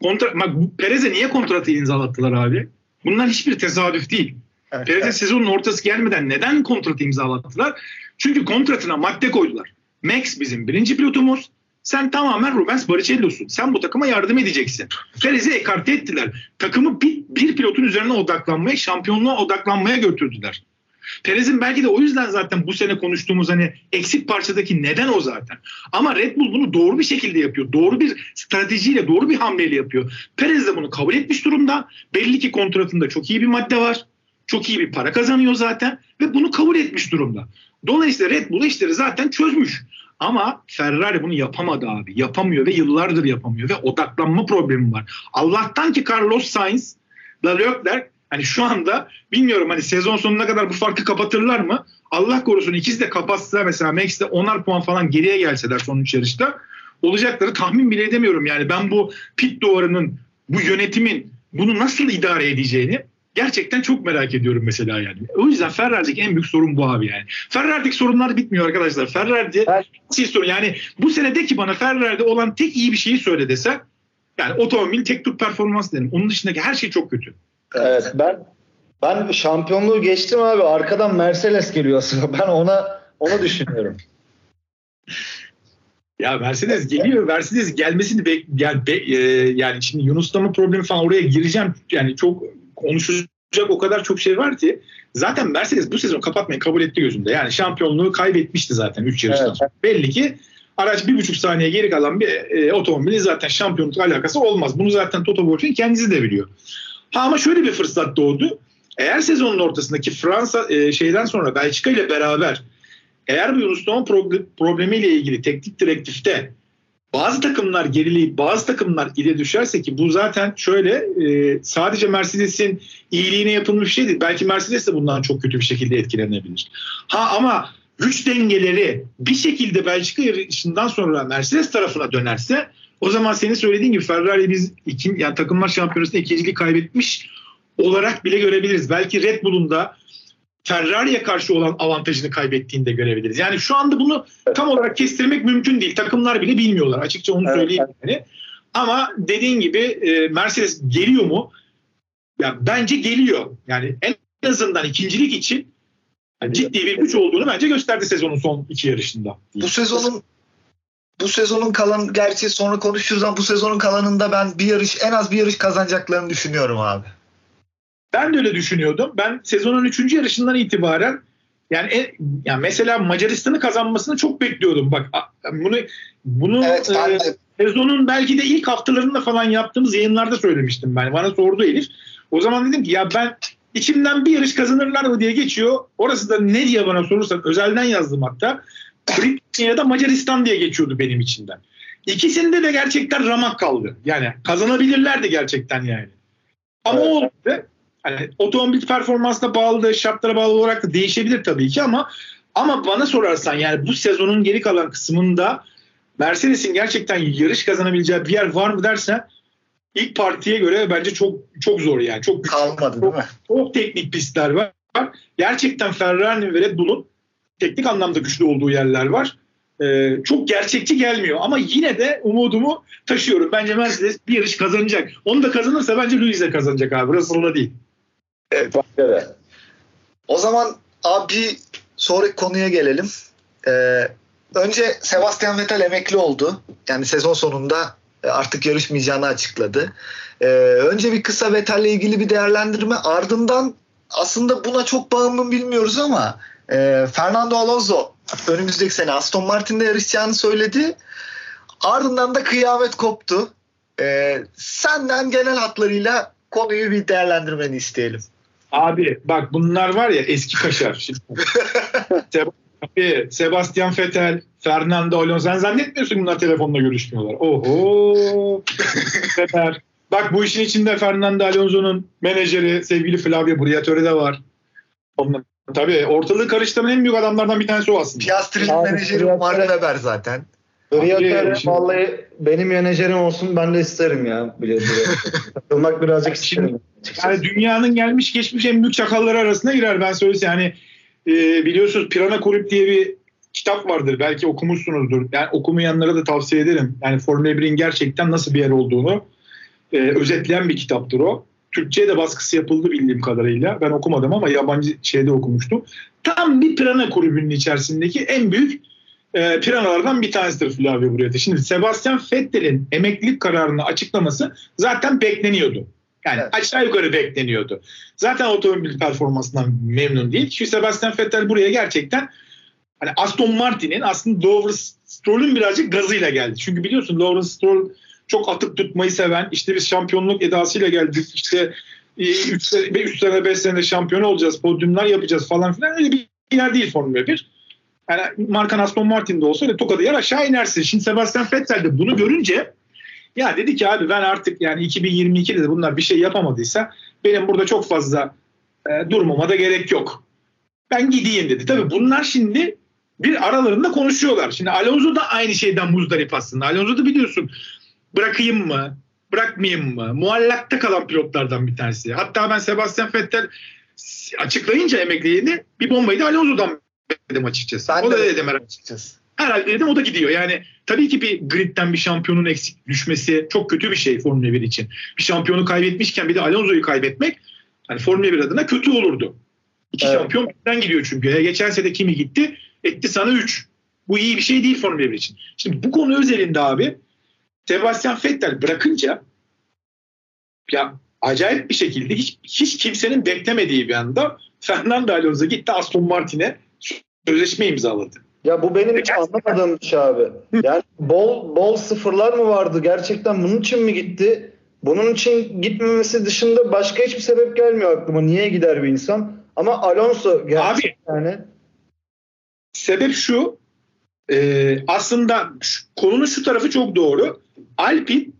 Kontra, bak, Perez'e niye kontratı imzalattılar abi? Bunlar hiçbir tesadüf değil. Evet, Perez'e evet. sezonun ortası gelmeden neden kontratı imzalattılar? Çünkü kontratına madde koydular. Max bizim birinci pilotumuz. Sen tamamen Rubens Barrichello'sun. Sen bu takıma yardım edeceksin. Perez'i ekarte ettiler. Takımı bir, bir pilotun üzerine odaklanmaya, şampiyonluğa odaklanmaya götürdüler. Perez'in belki de o yüzden zaten bu sene konuştuğumuz hani eksik parçadaki neden o zaten. Ama Red Bull bunu doğru bir şekilde yapıyor. Doğru bir stratejiyle, doğru bir hamleyle yapıyor. Perez de bunu kabul etmiş durumda. Belli ki kontratında çok iyi bir madde var. Çok iyi bir para kazanıyor zaten ve bunu kabul etmiş durumda. Dolayısıyla Red Bull işleri zaten çözmüş. Ama Ferrari bunu yapamadı abi. Yapamıyor ve yıllardır yapamıyor ve odaklanma problemi var. Allah'tan ki Carlos Sainz, Leclerc hani şu anda bilmiyorum hani sezon sonuna kadar bu farkı kapatırlar mı? Allah korusun ikisi de kapatsa mesela Max de 10'ar puan falan geriye gelseler son üç yarışta olacakları tahmin bile edemiyorum. Yani ben bu pit duvarının, bu yönetimin bunu nasıl idare edeceğini Gerçekten çok merak ediyorum mesela yani. O yüzden Ferrari'deki en büyük sorun bu abi yani. Ferrari'deki sorunlar bitmiyor arkadaşlar. Ferrari'de evet. şey sorun yani bu senede ki bana Ferrari'de olan tek iyi bir şeyi söyle dese yani otomobil tek tur performans derim. Onun dışındaki her şey çok kötü. Evet ben ben şampiyonluğu geçtim abi. Arkadan Mercedes geliyor aslında. Ben ona onu düşünüyorum. (laughs) Ya Mercedes geliyor. Mercedes gelmesini bek yani, be, e, yani şimdi Yunus'ta mı problemi falan oraya gireceğim. Yani çok konuşacak o kadar çok şey var ki zaten Mercedes bu sezon kapatmayı kabul etti gözünde. Yani şampiyonluğu kaybetmişti zaten 3 yarıştan evet. Belli ki araç bir buçuk saniye geri kalan bir e, otomobilin zaten şampiyonluk alakası olmaz. Bunu zaten Toto Wolff'in kendisi de biliyor. Ha ama şöyle bir fırsat doğdu. Eğer sezonun ortasındaki Fransa e, şeyden sonra Belçika ile beraber eğer bu Yunus'un problemiyle ilgili teknik direktifte bazı takımlar gerileyip bazı takımlar ile düşerse ki bu zaten şöyle e, sadece Mercedes'in iyiliğine yapılmış bir şey değil. Belki Mercedes de bundan çok kötü bir şekilde etkilenebilir. Ha ama güç dengeleri bir şekilde Belçika yarışından sonra Mercedes tarafına dönerse o zaman senin söylediğin gibi Ferrari biz iki, yani takımlar şampiyonasında ikinciliği kaybetmiş olarak bile görebiliriz. Belki Red Bull'un da Ferrari'ye karşı olan avantajını kaybettiğini de görebiliriz. Yani şu anda bunu tam olarak kestirmek mümkün değil. Takımlar bile bilmiyorlar. Açıkça onu evet, söyleyeyim. Evet. Yani. Ama dediğin gibi e, Mercedes geliyor mu? Ya bence geliyor. Yani en azından ikincilik için yani ciddi bir güç olduğunu bence gösterdi sezonun son iki yarışında. Bu sezonun bu sezonun kalan gerçi sonra konuşuruz ama bu sezonun kalanında ben bir yarış en az bir yarış kazanacaklarını düşünüyorum abi. Ben de öyle düşünüyordum. Ben sezonun 3. yarışından itibaren yani, en, yani mesela Macaristan'ı kazanmasını çok bekliyordum. Bak bunu bunu evet, e, sezonun belki de ilk haftalarında falan yaptığımız yayınlarda söylemiştim ben. Bana sordu Elif. O zaman dedim ki ya ben içimden bir yarış kazanırlar mı diye geçiyor. Orası da ne diye bana sorursan özelden yazdım hatta. Britanya da Macaristan diye geçiyordu benim içinden. İkisinde de gerçekten ramak kaldı. Yani kazanabilirlerdi gerçekten yani. Ama evet. o oldu. Hani otomobil performansına bağlı, şartlara bağlı olarak da değişebilir tabii ki ama ama bana sorarsan yani bu sezonun geri kalan kısmında Mercedes'in gerçekten yarış kazanabileceği bir yer var mı dersen ilk partiye göre bence çok çok zor yani. Çok kalmadı değil mi? Çok teknik pistler var. Gerçekten Ferrari ve Red Bull'un teknik anlamda güçlü olduğu yerler var. Ee, çok gerçekçi gelmiyor ama yine de umudumu taşıyorum. Bence Mercedes bir yarış kazanacak. Onu da kazanırsa bence Lewis kazanacak abi. Russell'la değil. Evet. O zaman abi sonraki konuya gelelim. Ee, önce Sebastian Vettel emekli oldu. Yani sezon sonunda e, artık yarışmayacağını açıkladı. Ee, önce bir kısa Vettel'le ilgili bir değerlendirme. Ardından aslında buna çok bağımlı bilmiyoruz ama e, Fernando Alonso önümüzdeki sene Aston Martin'de yarışacağını söyledi. Ardından da kıyamet koptu. Ee, senden genel hatlarıyla konuyu bir değerlendirmeni isteyelim. Abi bak bunlar var ya eski kaşar. Şimdi. (laughs) Sebastian Vettel, Fernando Alonso. Sen zannetmiyorsun bunlar telefonla görüşmüyorlar. Oho. (laughs) Sefer. Bak bu işin içinde Fernando Alonso'nun menajeri sevgili Flavio Briatore de var. Onun, tabii ortalığı karıştıran en büyük adamlarlar bir tanesi o aslında. Piastri'nin menajeri Mark Webber zaten. Briatore vallahi benim menajerim olsun ben de isterim ya. (laughs) Katılmak birazcık isterim. Yani dünyanın gelmiş geçmiş en büyük çakalları arasına girer ben söylesem. Yani e, biliyorsunuz Pirana Kulüp diye bir kitap vardır. Belki okumuşsunuzdur. Yani okumayanlara da tavsiye ederim. Yani Formula 1'in gerçekten nasıl bir yer olduğunu e, özetleyen bir kitaptır o. Türkçe'ye de baskısı yapıldı bildiğim kadarıyla. Ben okumadım ama yabancı şeyde okumuştum. Tam bir Pirana kulübünün içerisindeki en büyük e, piranalardan bir tanesidir Flavio Briatore. Şimdi Sebastian Vettel'in emeklilik kararını açıklaması zaten bekleniyordu. Yani evet. aşağı yukarı bekleniyordu. Zaten otomobil performansından memnun değil. Çünkü Sebastian Vettel buraya gerçekten hani Aston Martin'in aslında Lawrence Stroll'ün birazcık gazıyla geldi. Çünkü biliyorsun Lawrence Stroll çok atıp tutmayı seven, işte biz şampiyonluk edasıyla geldik, işte 3 sene, 3 sene 5 sene şampiyon olacağız, podyumlar yapacağız falan filan öyle bir yer değil Formula 1. Yani Markan Aston Martin'de olsa öyle tokadı yer aşağı inersin. Şimdi Sebastian Vettel de bunu görünce ya dedi ki abi ben artık yani 2022'de de bunlar bir şey yapamadıysa benim burada çok fazla e, durmama da gerek yok. Ben gideyim dedi. Tabii bunlar şimdi bir aralarında konuşuyorlar. Şimdi Alonso da aynı şeyden muzdarip aslında. Alonso da biliyorsun bırakayım mı, bırakmayayım mı? Muallakta kalan pilotlardan bir tanesi. Hatta ben Sebastian Vettel açıklayınca emekliliğini bir bombayı da Alonso'dan dedim açıkçası. Ben o da dedim açıkçası. Herhalde dedim o da gidiyor. Yani tabii ki bir gridden bir şampiyonun eksik düşmesi çok kötü bir şey Formula 1 için. Bir şampiyonu kaybetmişken bir de Alonso'yu kaybetmek hani Formula 1 adına kötü olurdu. İki evet. şampiyon birden gidiyor çünkü. Ya geçen sene kimi gitti? Etti sana 3. Bu iyi bir şey değil Formula 1 için. Şimdi bu konu özelinde abi Sebastian Vettel bırakınca ya acayip bir şekilde hiç, hiç kimsenin beklemediği bir anda Fernando Alonso gitti Aston Martin'e sözleşme imzaladı. Ya bu benim hiç anlamadığım bir şey abi. Yani bol bol sıfırlar mı vardı? Gerçekten bunun için mi gitti? Bunun için gitmemesi dışında başka hiçbir sebep gelmiyor aklıma. Niye gider bir insan? Ama Alonso gerçekten abi, yani. Sebep şu. E, aslında şu, konunun şu tarafı çok doğru. Alpin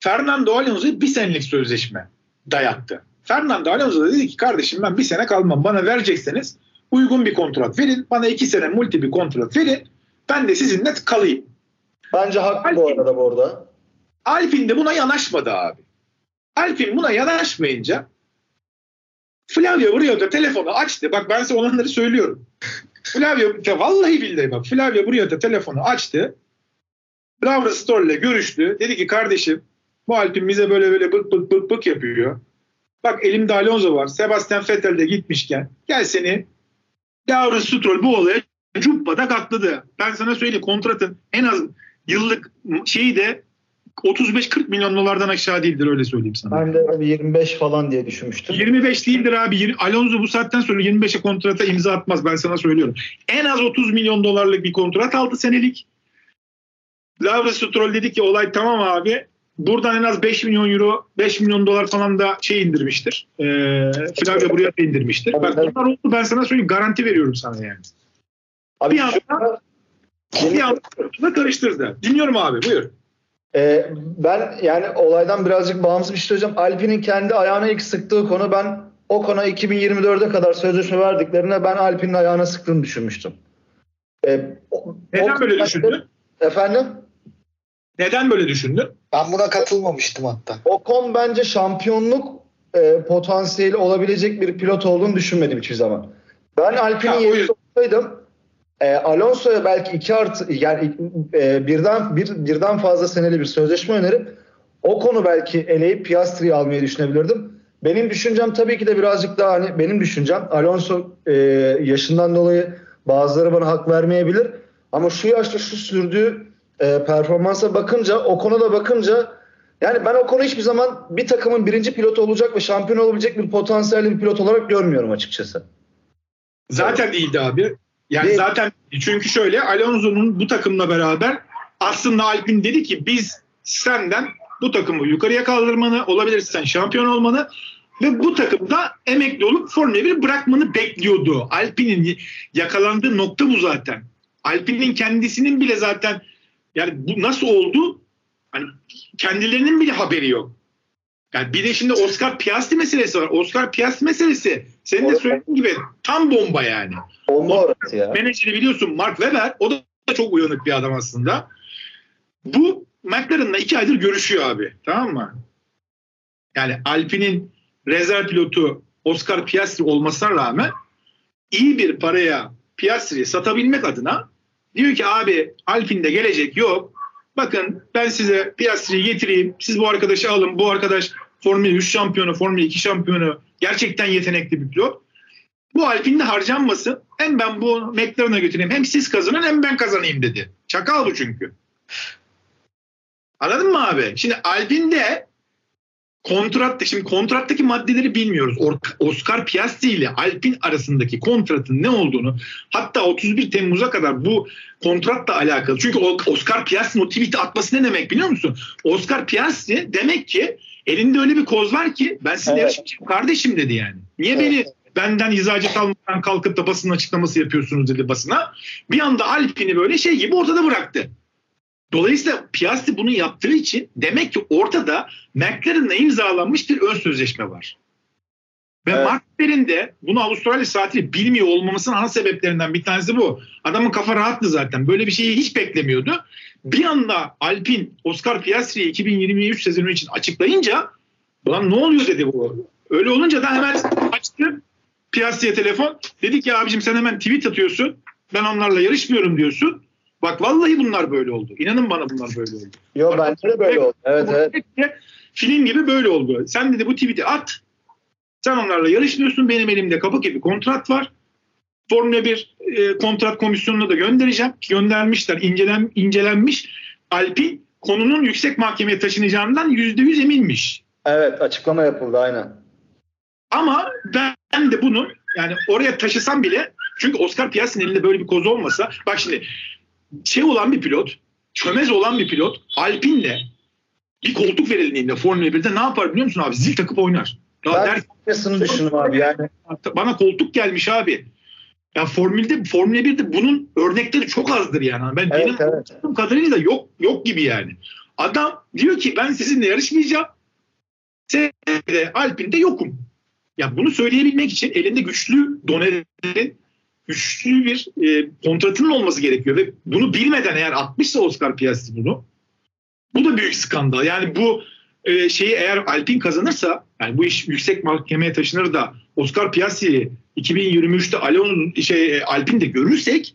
Fernando Alonso'ya bir senelik sözleşme dayattı. Fernando Alonso da dedi ki kardeşim ben bir sene kalmam. Bana verecekseniz uygun bir kontrat verin. Bana iki sene multi bir kontrat verin. Ben de sizinle kalayım. Bence haklı Alpin, bu arada bu arada. Alpin de buna yanaşmadı abi. Alpin buna yanaşmayınca Flavio buraya da telefonu açtı. Bak ben size olanları söylüyorum. (laughs) Flavio vallahi billahi bak Flavio buraya da telefonu açtı. Laura Stoll ile görüştü. Dedi ki kardeşim bu Alpin bize böyle böyle bık bık bık bık yapıyor. Bak elimde Alonso var. Sebastian Vettel de gitmişken gel seni Laura Stroll bu olaya cuppada katladı. Ben sana söyleyeyim kontratın en az yıllık şeyi de 35-40 milyon dolardan aşağı değildir öyle söyleyeyim sana. Ben de 25 falan diye düşünmüştüm. 25 değildir abi. Alonso bu saatten sonra 25'e kontrata imza atmaz ben sana söylüyorum. En az 30 milyon dolarlık bir kontrat aldı senelik. Laura Stroll dedi ki olay tamam abi. Buradan en az 5 milyon euro, 5 milyon dolar falan da şey indirmiştir. E, Flavio buraya da indirmiştir. Bak bunlar oldu ben sana söyleyeyim garanti veriyorum sana yani. Abi bir anda bir anda karıştırdı. Dinliyorum abi buyur. Ee, ben yani olaydan birazcık bağımsız bir şey söyleyeceğim. Alpine'in kendi ayağına ilk sıktığı konu ben o konu 2024'e kadar sözleşme verdiklerine ben Alpine'in ayağına sıktığını düşünmüştüm. Ee, o, Neden o, böyle düşündün? Efendim? Neden böyle düşündün? Ben buna katılmamıştım hatta. Ocon bence şampiyonluk e, potansiyeli olabilecek bir pilot olduğunu düşünmedim hiçbir zaman. Ben Alpine'in yerinde olsaydım e, Alonso'ya belki iki artı yani e, birden bir birden fazla seneli bir sözleşme önerip o konu belki eleyip Piastri'yi almayı düşünebilirdim. Benim düşüncem tabii ki de birazcık daha hani benim düşüncem Alonso e, yaşından dolayı bazıları bana hak vermeyebilir ama şu yaşta şu sürdüğü e, performansa bakınca o konuda bakınca yani ben o konu hiçbir zaman bir takımın birinci pilotu olacak ve şampiyon olabilecek bir potansiyelli bir pilot olarak görmüyorum açıkçası. Zaten değildi abi. Yani Değil. zaten çünkü şöyle Alonso'nun bu takımla beraber aslında Alpin dedi ki biz senden bu takımı yukarıya kaldırmanı olabilirsen şampiyon olmanı ve bu takımda emekli olup Formula 1 bırakmanı bekliyordu. Alpin'in yakalandığı nokta bu zaten. Alpin'in kendisinin bile zaten yani bu nasıl oldu? Hani kendilerinin bile haberi yok. Yani bir de şimdi Oscar Piastri meselesi var. Oscar Piastri meselesi senin de söylediğin gibi tam bomba yani. Bomba orası ya. Menajeri biliyorsun Mark Webber. O da çok uyanık bir adam aslında. Bu McLaren'la iki aydır görüşüyor abi. Tamam mı? Yani Alpine'in rezerv pilotu Oscar Piastri olmasına rağmen iyi bir paraya Piastri'yi satabilmek adına diyor ki abi Alpine'de gelecek yok. Bakın ben size Piastri'yi getireyim. Siz bu arkadaşı alın. Bu arkadaş Formula 3 şampiyonu, Formula 2 şampiyonu. Gerçekten yetenekli bir pilot. Bu Alpine'de harcanmasın. Hem ben bu McLaren'a götüreyim. Hem siz kazanın hem ben kazanayım dedi. Çakal bu çünkü. Anladın mı abi? Şimdi Alpine'de kontratta şimdi kontrattaki maddeleri bilmiyoruz. Oscar Piastri ile Alpine arasındaki kontratın ne olduğunu hatta 31 Temmuz'a kadar bu kontratla alakalı. Çünkü Oscar Piastri'nin o tweet'i atması ne demek biliyor musun? Oscar Piastri demek ki elinde öyle bir koz var ki ben sizinle evet. yarışmayacağım kardeşim dedi yani. Niye evet. beni benden izacet almadan kalkıp da basın açıklaması yapıyorsunuz dedi basına. Bir anda Alpine'i böyle şey gibi ortada bıraktı. Dolayısıyla Piastri bunu yaptığı için demek ki ortada McLaren'la imzalanmış bir ön sözleşme var. Ve evet. Mark Webber'in de bunu Avustralya saati bilmiyor olmamasının ana sebeplerinden bir tanesi bu. Adamın kafa rahattı zaten. Böyle bir şeyi hiç beklemiyordu. Bir anda Alpine Oscar Piastri'yi 2023 sezonu için açıklayınca ulan ne oluyor dedi bu. Öyle olunca da hemen açtı Piastri'ye telefon. Dedik ya abicim sen hemen tweet atıyorsun. Ben onlarla yarışmıyorum diyorsun. Bak vallahi bunlar böyle oldu. İnanın bana bunlar böyle oldu. Yok bence de böyle oldu. Evet evet. Film gibi böyle oldu. Sen dedi bu tweet'i at. Sen onlarla yarışmıyorsun. Benim elimde kapı gibi kontrat var. Formula 1 e, kontrat komisyonuna da göndereceğim. Göndermişler. incelen, incelenmiş. Alpin konunun yüksek mahkemeye taşınacağından %100 eminmiş. Evet açıklama yapıldı aynen. Ama ben de bunu yani oraya taşısam bile çünkü Oscar Piastri'nin elinde böyle bir koz olmasa bak şimdi şey olan bir pilot, çömez olan bir pilot Alpine'le bir koltuk verildiğinde Formula 1'de ne yapar biliyor musun abi? Zil takıp oynar. Ya ben düşündüm abi yani. Bana koltuk gelmiş abi. Ya Formül'de Formula 1'de bunun örnekleri çok azdır yani. Ben evet, benim evet. kadarıyla yok yok gibi yani. Adam diyor ki ben sizinle yarışmayacağım. Alpine'de yokum. Ya bunu söyleyebilmek için elinde güçlü donelerin güçlü bir e, kontratının olması gerekiyor ve bunu bilmeden eğer atmışsa Oscar Piastri bunu bu da büyük skandal. Yani bu e, şeyi eğer Alpine kazanırsa yani bu iş yüksek mahkemeye taşınır da Oscar Piastri'yi 2023'te Alonso şey e, Alpine'de görürsek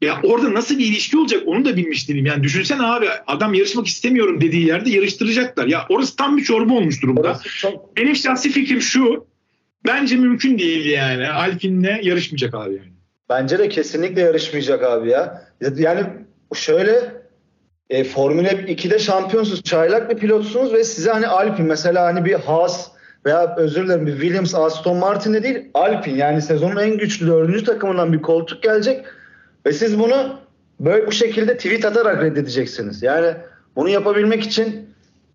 ya orada nasıl bir ilişki olacak onu da bilmiş değilim. Yani düşünsene abi adam yarışmak istemiyorum dediği yerde yarıştıracaklar. Ya orası tam bir çorba olmuş durumda. Benim şahsi fikrim şu. Bence mümkün değil yani. Alpine'le yarışmayacak abi yani. Bence de kesinlikle yarışmayacak abi ya. Yani şöyle e, Formula 2'de şampiyonsunuz, çaylak bir pilotsunuz ve size hani Alpine mesela hani bir Haas veya özür dilerim bir Williams, Aston Martin'de değil Alpine yani sezonun en güçlü dördüncü takımından bir koltuk gelecek ve siz bunu böyle bu şekilde tweet atarak reddedeceksiniz. Yani bunu yapabilmek için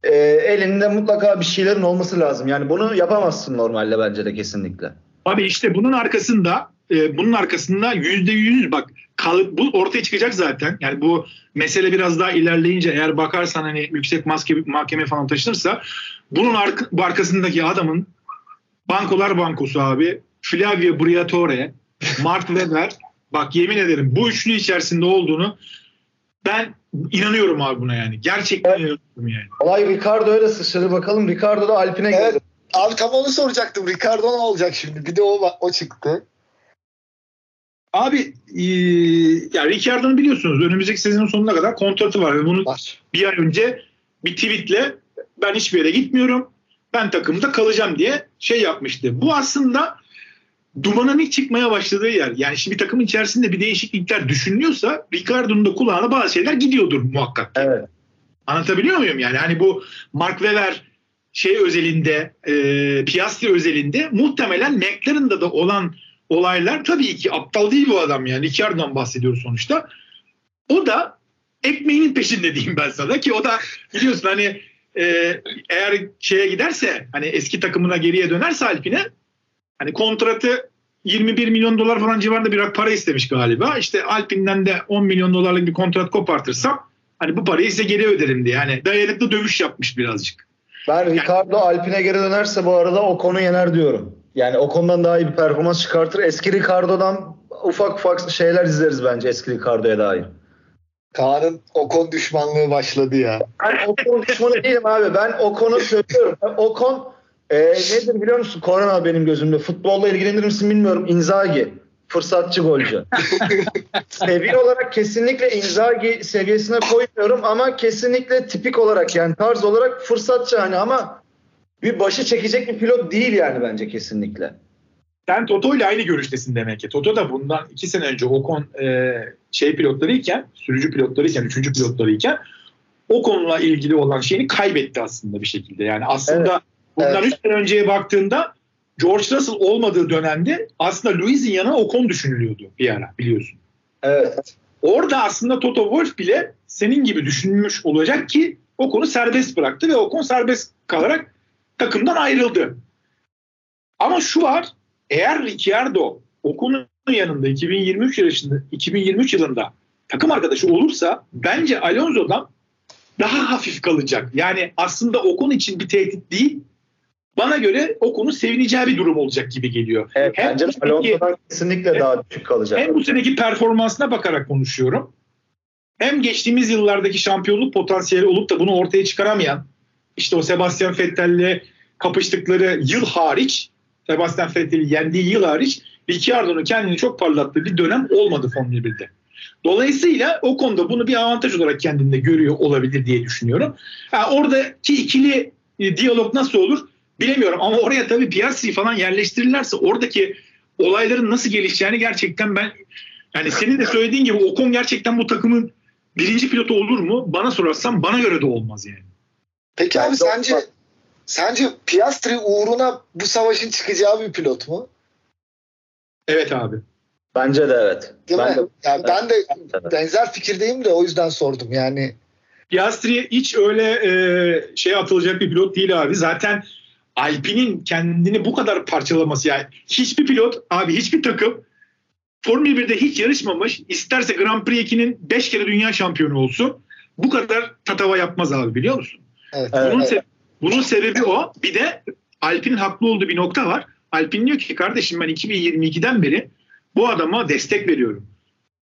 e, elinde mutlaka bir şeylerin olması lazım. Yani bunu yapamazsın normalde bence de kesinlikle. Abi işte bunun arkasında e, bunun arkasında yüzde yüz bak kalıp bu ortaya çıkacak zaten. Yani bu mesele biraz daha ilerleyince eğer bakarsan hani yüksek maske mahkeme falan taşınırsa bunun ark arkasındaki adamın bankolar bankosu abi Flavio Briatore, Mark Webber bak yemin ederim bu üçlü içerisinde olduğunu ben inanıyorum abi buna yani. Gerçekten evet. inanıyorum yani. Olay Ricardo öyle sıçradı bakalım. Ricardo da Alpine evet. geldi. Abi tam onu soracaktım. Ricardo ne olacak şimdi? Bir de o, o çıktı. Abi e, ya Ricardo'nu biliyorsunuz önümüzdeki sezonun sonuna kadar kontratı var ve bunu var. bir ay önce bir tweetle ben hiçbir yere gitmiyorum. Ben takımda kalacağım diye şey yapmıştı. Bu aslında dumanın ilk çıkmaya başladığı yer. Yani şimdi bir takımın içerisinde bir değişiklikler düşünülüyorsa Ricardo'nun da kulağına bazı şeyler gidiyordur muhakkak. Evet. Anlatabiliyor muyum yani? Hani bu Mark Webber şey özelinde, e, Piastri özelinde muhtemelen McLaren'da da olan olaylar tabii ki aptal değil bu adam yani. Ricciardo'dan bahsediyoruz sonuçta. O da ekmeğinin peşinde diyeyim ben sana ki o da biliyorsun hani e, eğer şeye giderse hani eski takımına geriye dönerse Alpine hani kontratı 21 milyon dolar falan civarında bir para istemiş galiba. İşte Alpine'den de 10 milyon dolarlık bir kontrat kopartırsam hani bu parayı size geri öderim diye. Yani dayanıklı dövüş yapmış birazcık. Ben Ricardo Alpine geri dönerse bu arada o konu yener diyorum. Yani o konudan daha iyi bir performans çıkartır. Eski Ricardo'dan ufak ufak şeyler izleriz bence eski Ricardo'ya dair. Kaan'ın Ocon düşmanlığı başladı ya. Ben Ocon düşmanı değilim abi. Ben Ocon'u söylüyorum. Ocon e, nedir biliyor musun? Korona benim gözümde. Futbolla ilgilenir misin bilmiyorum. Inzaghi. Fırsatçı golcü. (laughs) Seviye olarak kesinlikle Inzaghi seviyesine koymuyorum ama kesinlikle tipik olarak yani tarz olarak fırsatçı hani ama bir başı çekecek bir pilot değil yani bence kesinlikle. Sen Toto ile aynı görüştesin demek ki. Toto da bundan iki sene önce Ocon e, şey pilotlarıyken, sürücü pilotlarıyken, üçüncü pilotlarıyken o konuyla ilgili olan şeyini kaybetti aslında bir şekilde. Yani aslında evet. Bundan evet. üç sene önceye baktığında George Russell olmadığı dönemde aslında Lewis'in yanına Ocon düşünülüyordu bir ara biliyorsun. Evet. Orada aslında Toto Wolff bile senin gibi düşünmüş olacak ki Ocon'u serbest bıraktı ve Ocon serbest kalarak takımdan ayrıldı. Ama şu var eğer Ricciardo Ocon'un yanında 2023 yılında 2023 yılında takım arkadaşı olursa bence Alonso'dan daha hafif kalacak. Yani aslında Ocon için bir tehdit değil. Bana göre Ocon'un sevineceği bir durum olacak gibi geliyor. Evet, hem bence Alonso'dan kesinlikle hem, daha düşük kalacak. Hem bu seneki performansına bakarak konuşuyorum. Hem geçtiğimiz yıllardaki şampiyonluk potansiyeli olup da bunu ortaya çıkaramayan işte o Sebastian Vettel'le kapıştıkları yıl hariç Sebastian Vettel'i yendiği yıl hariç Ricciardo'nun kendini çok parlattığı bir dönem olmadı Formula 1'de. Dolayısıyla o konuda bunu bir avantaj olarak kendinde görüyor olabilir diye düşünüyorum. Ha, oradaki ikili e, diyalog nasıl olur bilemiyorum ama oraya tabii Piastri falan yerleştirirlerse oradaki olayların nasıl gelişeceğini gerçekten ben yani senin de söylediğin gibi Ocon gerçekten bu takımın birinci pilotu olur mu? Bana sorarsan bana göre de olmaz yani. Peki abi sence Sence Piastri uğruna bu savaşın çıkacağı bir pilot mu? Evet abi. Bence de evet. Değil ben mi? De, yani evet. ben de benzer fikirdeyim de o yüzden sordum yani. Piastri hiç öyle e, şey atılacak bir pilot değil abi. Zaten Alpine'in kendini bu kadar parçalaması yani hiçbir pilot abi hiçbir takım Formula 1'de hiç yarışmamış isterse Grand Prix 2'nin 5 kere dünya şampiyonu olsun bu kadar tatava yapmaz abi biliyor musun? Evet, Bunun evet. Bunun sebebi o. Bir de Alp'in haklı olduğu bir nokta var. Alpin diyor ki kardeşim ben 2022'den beri bu adama destek veriyorum.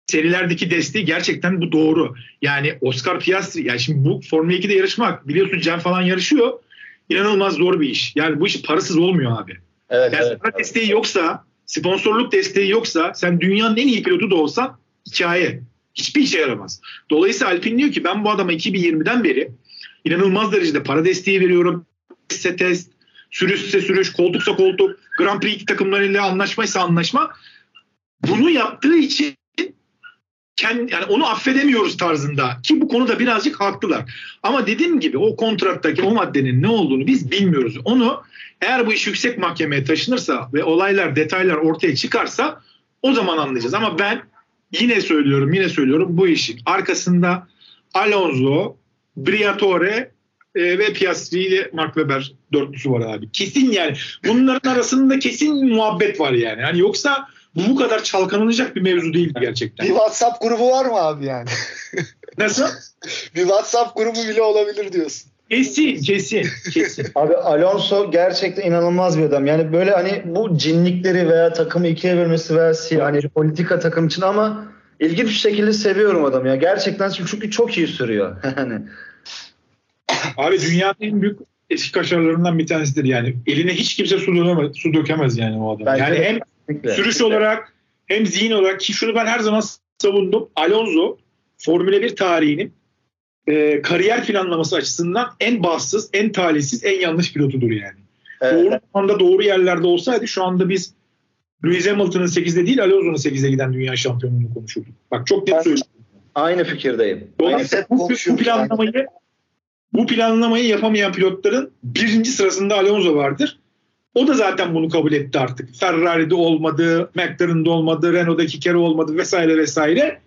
Serilerdeki desteği gerçekten bu doğru. Yani Oscar Piastri yani şimdi bu Formula 2'de yarışmak biliyorsun Cem falan yarışıyor. İnanılmaz zor bir iş. Yani bu iş parasız olmuyor abi. Evet, yani evet, desteği evet. yoksa, sponsorluk desteği yoksa sen dünyanın en iyi pilotu da olsan hikaye. Hiçbir işe yaramaz. Dolayısıyla Alpin diyor ki ben bu adama 2020'den beri inanılmaz derecede para desteği veriyorum. Testse test, sürüşse sürüş, koltuksa koltuk, Grand Prix takımlarıyla anlaşmaysa anlaşma. Bunu yaptığı için kendi, yani onu affedemiyoruz tarzında ki bu konuda birazcık haklılar. Ama dediğim gibi o kontrattaki o maddenin ne olduğunu biz bilmiyoruz. Onu eğer bu iş yüksek mahkemeye taşınırsa ve olaylar detaylar ortaya çıkarsa o zaman anlayacağız. Ama ben yine söylüyorum yine söylüyorum bu işin arkasında Alonso, Briatore e, ve Piastri ile Mark Webber dörtlüsü var abi. Kesin yani. Bunların arasında kesin muhabbet var yani. Yani yoksa bu bu kadar çalkanılacak bir mevzu değil gerçekten. Bir WhatsApp grubu var mı abi yani? Nasıl? (laughs) bir WhatsApp grubu bile olabilir diyorsun. Kesin, kesin, kesin. (laughs) Abi Alonso gerçekten inanılmaz bir adam. Yani böyle hani bu cinlikleri veya takımı ikiye bölmesi veya hani politika takım için ama ilginç bir şekilde seviyorum adamı ya. Gerçekten çünkü çok iyi sürüyor. (laughs) Yani Abi dünyanın en büyük eski kaşarlarından bir tanesidir yani. Eline hiç kimse su dökemez, su dökemez yani o adam. Bence yani hem kesinlikle. sürüş olarak hem zihin olarak ki şunu ben her zaman savundum. Alonso Formula 1 tarihinin e, kariyer planlaması açısından en bahtsız, en talihsiz, en yanlış pilotudur yani. Evet. Doğru anda doğru yerlerde olsaydı şu anda biz Lewis Hamilton'ın 8'de değil Alonso'nun 8'e giden dünya şampiyonluğunu konuşurduk. Bak çok net söylüyorum. Aynı fikirdeyim. Dolayısıyla bu, bu planlamayı bu planlamayı yapamayan pilotların birinci sırasında Alonso vardır. O da zaten bunu kabul etti artık. Ferrari'de olmadı, McLaren'da olmadı, Renault'da iki kere olmadı vesaire vesaire.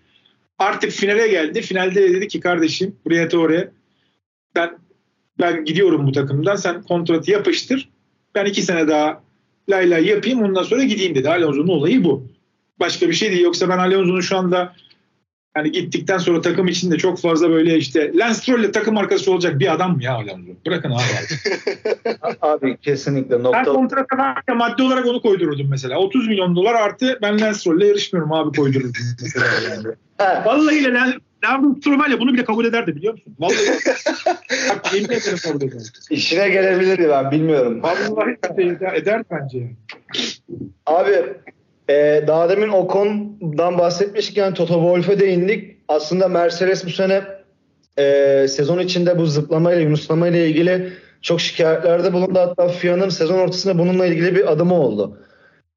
Artık finale geldi. Finalde de dedi ki kardeşim buraya oraya ben ben gidiyorum bu takımdan sen kontratı yapıştır. Ben iki sene daha lay lay yapayım ondan sonra gideyim dedi. Alonso'nun olayı bu. Başka bir şey değil. Yoksa ben Alonso'nun şu anda hani gittikten sonra takım içinde çok fazla böyle işte Lance Stroll'le takım arkadaşı olacak bir adam mı ya Alonso? Bırakın abi. (laughs) abi kesinlikle nokta. Ben kontrata varken madde olarak onu koydururdum mesela. 30 milyon dolar artı ben Lance Stroll'le yarışmıyorum abi koydururdum (laughs) mesela yani. Vallahi Lance Lance ya bunu bile kabul ederdi biliyor musun? Vallahi (laughs) bak yemin ederim kabul ederdi. İşine gelebilirdi ben bilmiyorum. Vallahi eder, eder bence. Abi ee, daha demin Ocon'dan bahsetmişken Toto Wolff'e değindik. Aslında Mercedes bu sene e, sezon içinde bu zıplamayla, yunuslamayla ilgili çok şikayetlerde bulundu. Hatta FIA'nın sezon ortasında bununla ilgili bir adımı oldu.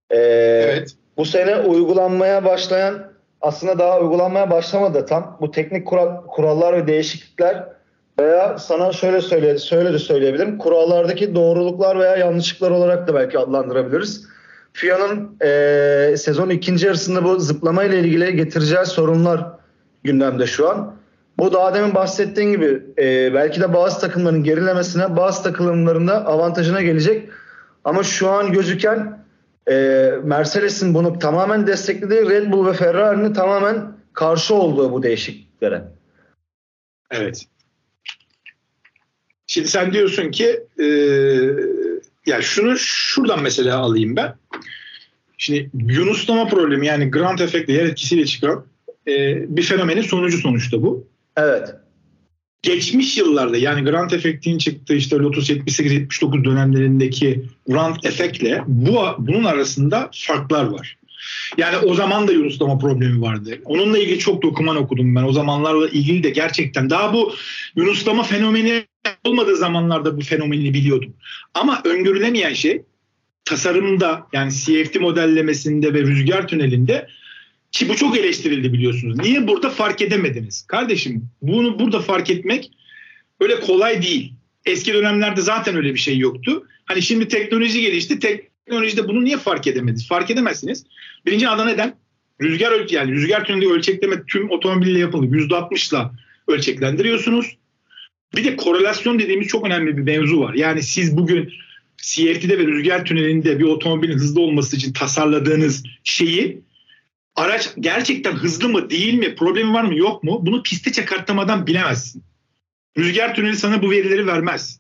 Ee, evet. Bu sene uygulanmaya başlayan aslında daha uygulanmaya başlamadı tam. Bu teknik kural, kurallar ve değişiklikler veya sana şöyle söyle, şöyle de söyleyebilirim. Kurallardaki doğruluklar veya yanlışlıklar olarak da belki adlandırabiliriz. FIA'nın e, sezon ikinci yarısında bu zıplama ile ilgili getireceği sorunlar gündemde şu an. Bu daha demin bahsettiğin gibi e, belki de bazı takımların gerilemesine bazı takımlarında avantajına gelecek. Ama şu an gözüken e, Mercedes'in bunu tamamen desteklediği Red Bull ve Ferrari'nin tamamen karşı olduğu bu değişikliklere. Evet. Şimdi sen diyorsun ki e, ya şunu şuradan mesela alayım ben. Şimdi yunuslama problemi yani grant efektle yer etkisiyle çıkan e, bir fenomenin sonucu sonuçta bu. Evet. Geçmiş yıllarda yani grant efektin çıktığı işte Lotus 78-79 dönemlerindeki grant efektle bu bunun arasında farklar var. Yani o zaman da yunuslama problemi vardı. Onunla ilgili çok doküman okudum ben. O zamanlarla ilgili de gerçekten daha bu yunuslama fenomeni olmadığı zamanlarda bu fenomeni biliyordum. Ama öngörülemeyen şey tasarımda yani CFD modellemesinde ve rüzgar tünelinde ki bu çok eleştirildi biliyorsunuz. Niye burada fark edemediniz? Kardeşim bunu burada fark etmek öyle kolay değil. Eski dönemlerde zaten öyle bir şey yoktu. Hani şimdi teknoloji gelişti. Teknolojide bunu niye fark edemediniz? Fark edemezsiniz. Birinci adı neden? Rüzgar yani rüzgar tüneli ölçekleme tüm otomobille yapıldı. %60'la ölçeklendiriyorsunuz. Bir de korelasyon dediğimiz çok önemli bir mevzu var. Yani siz bugün CFD'de ve rüzgar tünelinde bir otomobilin hızlı olması için tasarladığınız şeyi araç gerçekten hızlı mı değil mi problemi var mı yok mu bunu piste çıkartamadan bilemezsin. Rüzgar tüneli sana bu verileri vermez.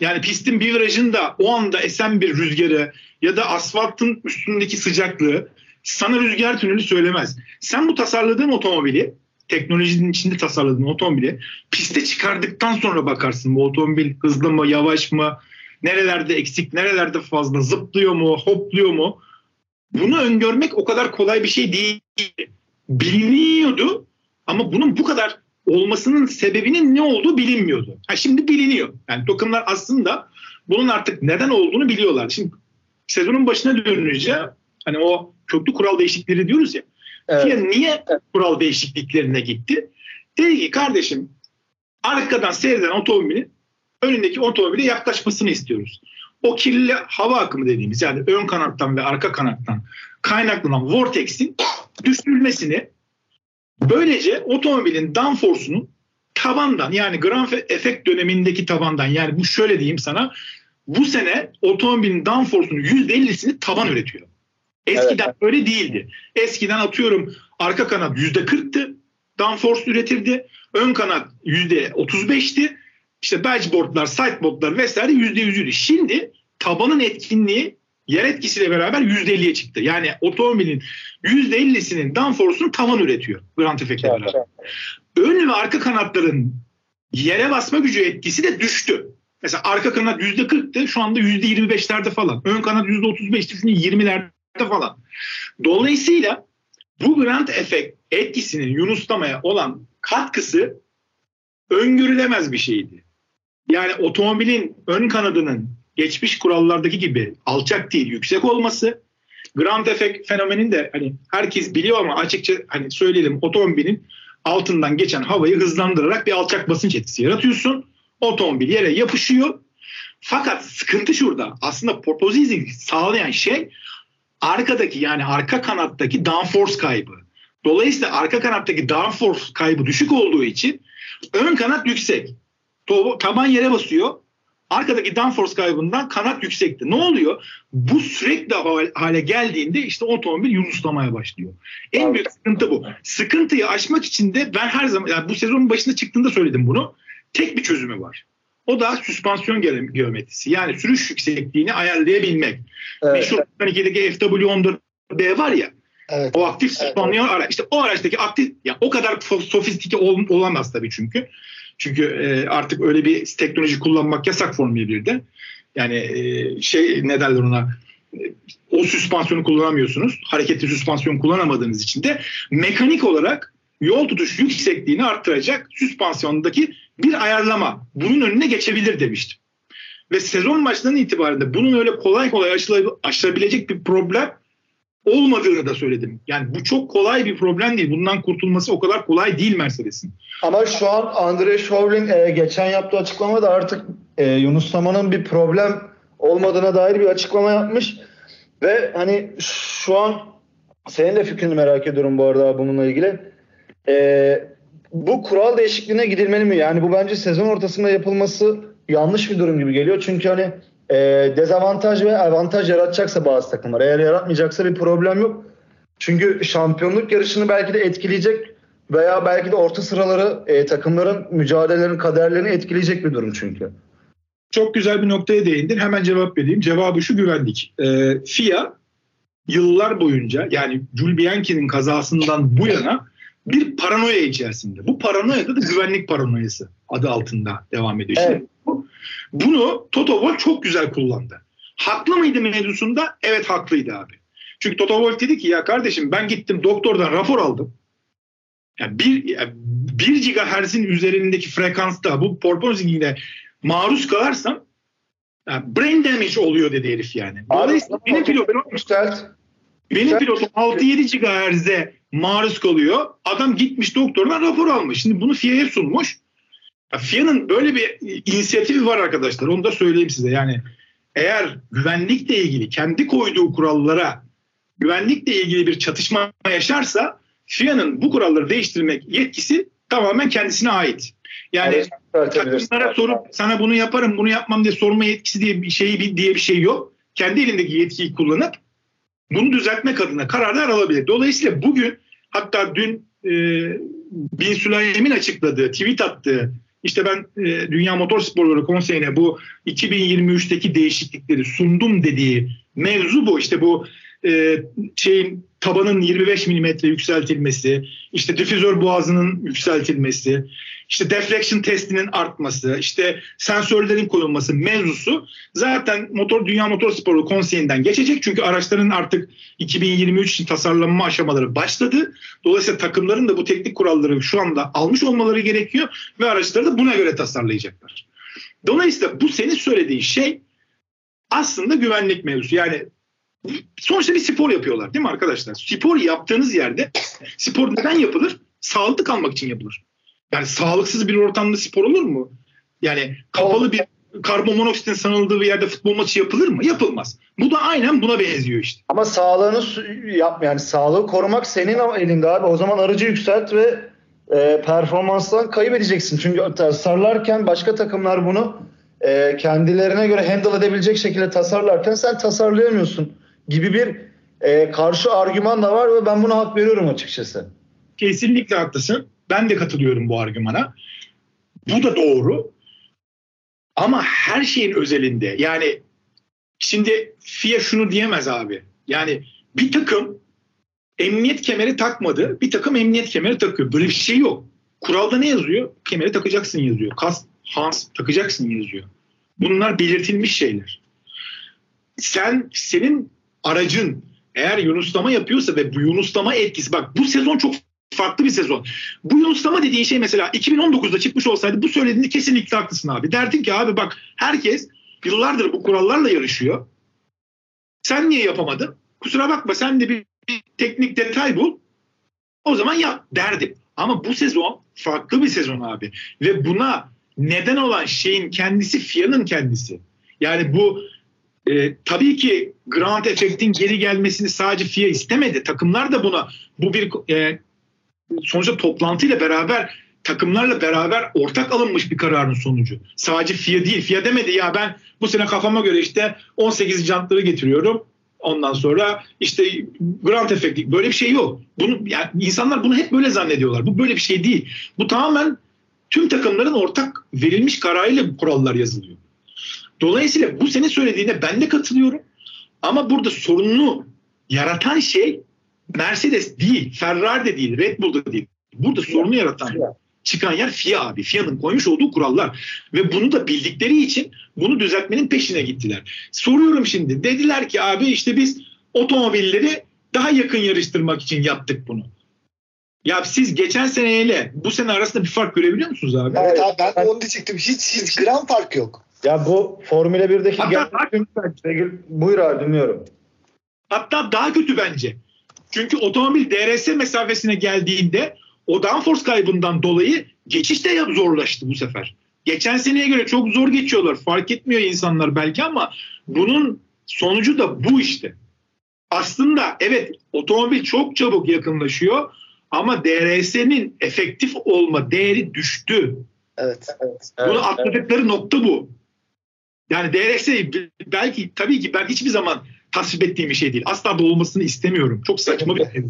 Yani pistin bir virajında o anda esen bir rüzgarı ya da asfaltın üstündeki sıcaklığı sana rüzgar tüneli söylemez. Sen bu tasarladığın otomobili teknolojinin içinde tasarladığın otomobili piste çıkardıktan sonra bakarsın bu otomobil hızlı mı yavaş mı nerelerde eksik nerelerde fazla zıplıyor mu hopluyor mu bunu öngörmek o kadar kolay bir şey değil. Biliniyordu ama bunun bu kadar olmasının sebebinin ne olduğu bilinmiyordu. Ha şimdi biliniyor. Yani takımlar aslında bunun artık neden olduğunu biliyorlar. Şimdi sezonun başına dönünce hani o köklü kural değişiklikleri diyoruz ya. Evet. niye kural değişikliklerine gitti? Dedi ki kardeşim arkadan seyreden otomobilin önündeki otomobile yaklaşmasını istiyoruz. O kirli hava akımı dediğimiz yani ön kanattan ve arka kanattan kaynaklanan vortex'in düşürülmesini böylece otomobilin downforce'unun tavandan yani Grand efekt dönemindeki tavandan yani bu şöyle diyeyim sana bu sene otomobilin downforce'unun %50'sini tavan üretiyor. Eskiden evet. öyle değildi. Eskiden atıyorum arka kanat %40'tı downforce üretirdi. Ön kanat %35'ti. İşte badgeboardlar, sideboardlar vesaire %100'üydü. Şimdi tabanın etkinliği yer etkisiyle beraber %50'ye çıktı. Yani otomobilin %50'sinin downforce'unu tavan üretiyor Grand Effect'le beraber. Ön ve arka kanatların yere basma gücü etkisi de düştü. Mesela arka kanat %40'tı şu anda %25'lerde falan. Ön kanat %35'ti şimdi 20'lerde falan. Dolayısıyla bu Grand Effect etkisinin Yunuslamaya olan katkısı öngörülemez bir şeydi. Yani otomobilin ön kanadının geçmiş kurallardaki gibi alçak değil yüksek olması ground effect fenomenin de hani herkes biliyor ama açıkça hani söyleyelim otomobilin altından geçen havayı hızlandırarak bir alçak basınç etkisi yaratıyorsun. Otomobil yere yapışıyor. Fakat sıkıntı şurada. Aslında porpoising sağlayan şey arkadaki yani arka kanattaki downforce kaybı. Dolayısıyla arka kanattaki downforce kaybı düşük olduğu için ön kanat yüksek. Taban yere basıyor Arkadaki downforce kaybından kanat yüksekti. Ne oluyor? Bu sürekli hale geldiğinde işte otomobil yunuslamaya başlıyor. En büyük sıkıntı bu. Sıkıntıyı aşmak için de ben her zaman yani bu sezonun başında çıktığında söyledim bunu. Tek bir çözümü var. O da süspansiyon geometrisi. Yani sürüş yüksekliğini ayarlayabilmek. Evet. Meşhur 92'deki FW14B var ya. Evet. O aktif süspansiyon evet. araç. İşte o araçtaki aktif ya o kadar sofistike ol, olamaz tabii çünkü. Çünkü e, artık öyle bir teknoloji kullanmak yasak Formula 1'de. Yani e, şey ne derler ona e, o süspansiyonu kullanamıyorsunuz. Hareketli süspansiyon kullanamadığınız için de mekanik olarak yol tutuş yüksekliğini arttıracak süspansiyondaki bir ayarlama. Bunun önüne geçebilir demiştim. Ve sezon başından itibaren bunun öyle kolay kolay aşılabilecek bir problem olmadığını da söyledim. Yani bu çok kolay bir problem değil. Bundan kurtulması o kadar kolay değil Mercedes'in. Ama şu an Andre Schaublin e, geçen yaptığı açıklamada artık e, Yunus Saman'ın bir problem olmadığına dair bir açıklama yapmış. Ve hani şu an senin de fikrini merak ediyorum bu arada bununla ilgili. E, bu kural değişikliğine gidilmeli mi? Yani bu bence sezon ortasında yapılması yanlış bir durum gibi geliyor. Çünkü hani e, dezavantaj ve avantaj yaratacaksa bazı takımlar. Eğer yaratmayacaksa bir problem yok. Çünkü şampiyonluk yarışını belki de etkileyecek veya belki de orta sıraları e, takımların mücadelelerin kaderlerini etkileyecek bir durum çünkü. Çok güzel bir noktaya değindin. Hemen cevap vereyim. Cevabı şu güvenlik. E, FIA yıllar boyunca yani Jules Bianchi'nin kazasından bu yana bir paranoya içerisinde. Bu paranoya da güvenlik paranoyası adı altında devam ediyor. Evet. Bunu Toto Wolff çok güzel kullandı. Haklı mıydı mevzusunda? Evet haklıydı abi. Çünkü Toto Wolff dedi ki ya kardeşim ben gittim doktordan rapor aldım. Yani bir, yani bir gigahertz'in üzerindeki frekansta bu porpoising'ine maruz kalarsam yani brain damage oluyor dedi herif yani. Dolayısıyla benim pilotum benim pilotum 6-7 GHz'e maruz kalıyor. Adam gitmiş doktordan rapor almış. Şimdi bunu FIA'ya sunmuş. FIA'nın böyle bir inisiyatifi var arkadaşlar. Onu da söyleyeyim size. Yani eğer güvenlikle ilgili kendi koyduğu kurallara güvenlikle ilgili bir çatışma yaşarsa FIA'nın bu kuralları değiştirmek yetkisi tamamen kendisine ait. Yani takımlara sorup sana bunu yaparım bunu yapmam diye sorma yetkisi diye bir şey diye bir şey yok. Kendi elindeki yetkiyi kullanıp bunu düzeltmek adına kararlar alabilir. Dolayısıyla bugün hatta dün e, Bin Süleym'in açıkladığı, tweet attığı işte ben e, Dünya Motorsporları Konseyi'ne bu 2023'teki değişiklikleri sundum dediği mevzu bu. İşte bu e, şeyin tabanın 25 mm yükseltilmesi, işte difüzör boğazının yükseltilmesi, işte deflection testinin artması, işte sensörlerin koyulması mevzusu zaten motor Dünya Motor Sporu Konseyi'nden geçecek. Çünkü araçların artık 2023 için tasarlanma aşamaları başladı. Dolayısıyla takımların da bu teknik kuralları şu anda almış olmaları gerekiyor ve araçları da buna göre tasarlayacaklar. Dolayısıyla bu senin söylediğin şey aslında güvenlik mevzusu. Yani sonuçta bir spor yapıyorlar değil mi arkadaşlar? Spor yaptığınız yerde spor neden yapılır? Sağlıklı kalmak için yapılır. Yani sağlıksız bir ortamda spor olur mu? Yani kapalı bir karbon monoksitin sanıldığı bir yerde futbol maçı yapılır mı? Yapılmaz. Bu da aynen buna benziyor işte. Ama sağlığını yap yani sağlığı korumak senin elinde abi. O zaman aracı yükselt ve e, performanstan kaybedeceksin. Çünkü tasarlarken başka takımlar bunu e, kendilerine göre handle edebilecek şekilde tasarlarken sen tasarlayamıyorsun gibi bir e, karşı argüman da var ve ben buna hak veriyorum açıkçası. Kesinlikle haklısın. Ben de katılıyorum bu argümana. Bu da doğru. Ama her şeyin özelinde yani şimdi FIA şunu diyemez abi. Yani bir takım emniyet kemeri takmadı. Bir takım emniyet kemeri takıyor. Böyle bir şey yok. Kuralda ne yazıyor? Kemeri takacaksın yazıyor. Kas, Hans takacaksın yazıyor. Bunlar belirtilmiş şeyler. Sen senin aracın eğer yunuslama yapıyorsa ve bu yunuslama etkisi bak bu sezon çok farklı bir sezon. Bu yunuslama dediğin şey mesela 2019'da çıkmış olsaydı bu söylediğinde kesinlikle haklısın abi. Derdin ki abi bak herkes yıllardır bu kurallarla yarışıyor. Sen niye yapamadın? Kusura bakma sen de bir, bir teknik detay bul. O zaman yap derdim. Ama bu sezon farklı bir sezon abi. Ve buna neden olan şeyin kendisi FIA'nın kendisi. Yani bu e, tabii ki Grand Effect'in geri gelmesini sadece FIA istemedi. Takımlar da buna bu bir e, sonuçta toplantıyla beraber takımlarla beraber ortak alınmış bir kararın sonucu. Sadece FIA değil. FIA demedi ya ben bu sene kafama göre işte 18 jantları getiriyorum. Ondan sonra işte Grand efekti böyle bir şey yok. Bunu yani insanlar bunu hep böyle zannediyorlar. Bu böyle bir şey değil. Bu tamamen tüm takımların ortak verilmiş kararıyla bu kurallar yazılıyor. Dolayısıyla bu senin söylediğine ben de katılıyorum. Ama burada sorununu yaratan şey Mercedes değil, Ferrari de değil, Red Bull da değil. Burada sorunu yaratan çıkan yer FIA abi. FIA'nın koymuş olduğu kurallar. Ve bunu da bildikleri için bunu düzeltmenin peşine gittiler. Soruyorum şimdi. Dediler ki abi işte biz otomobilleri daha yakın yarıştırmak için yaptık bunu. Ya siz geçen seneyle bu sene arasında bir fark görebiliyor musunuz abi? Evet abi ben de onu diyecektim. Hiç hiç gram fark yok. Ya bu Formula 1'deki Hatta gel- buyur abi dinliyorum. Hatta daha kötü bence. Çünkü otomobil DRS mesafesine geldiğinde o downforce kaybından dolayı geçiş de yap- zorlaştı bu sefer. Geçen seneye göre çok zor geçiyorlar. Fark etmiyor insanlar belki ama bunun sonucu da bu işte. Aslında evet otomobil çok çabuk yakınlaşıyor ama DRS'nin efektif olma değeri düştü. Evet. evet. Bunu atladıkları nokta bu. Yani DRS belki tabii ki ben hiçbir zaman tasvip ettiğim bir şey değil. Asla da olmasını istemiyorum. Çok saçma bir şey.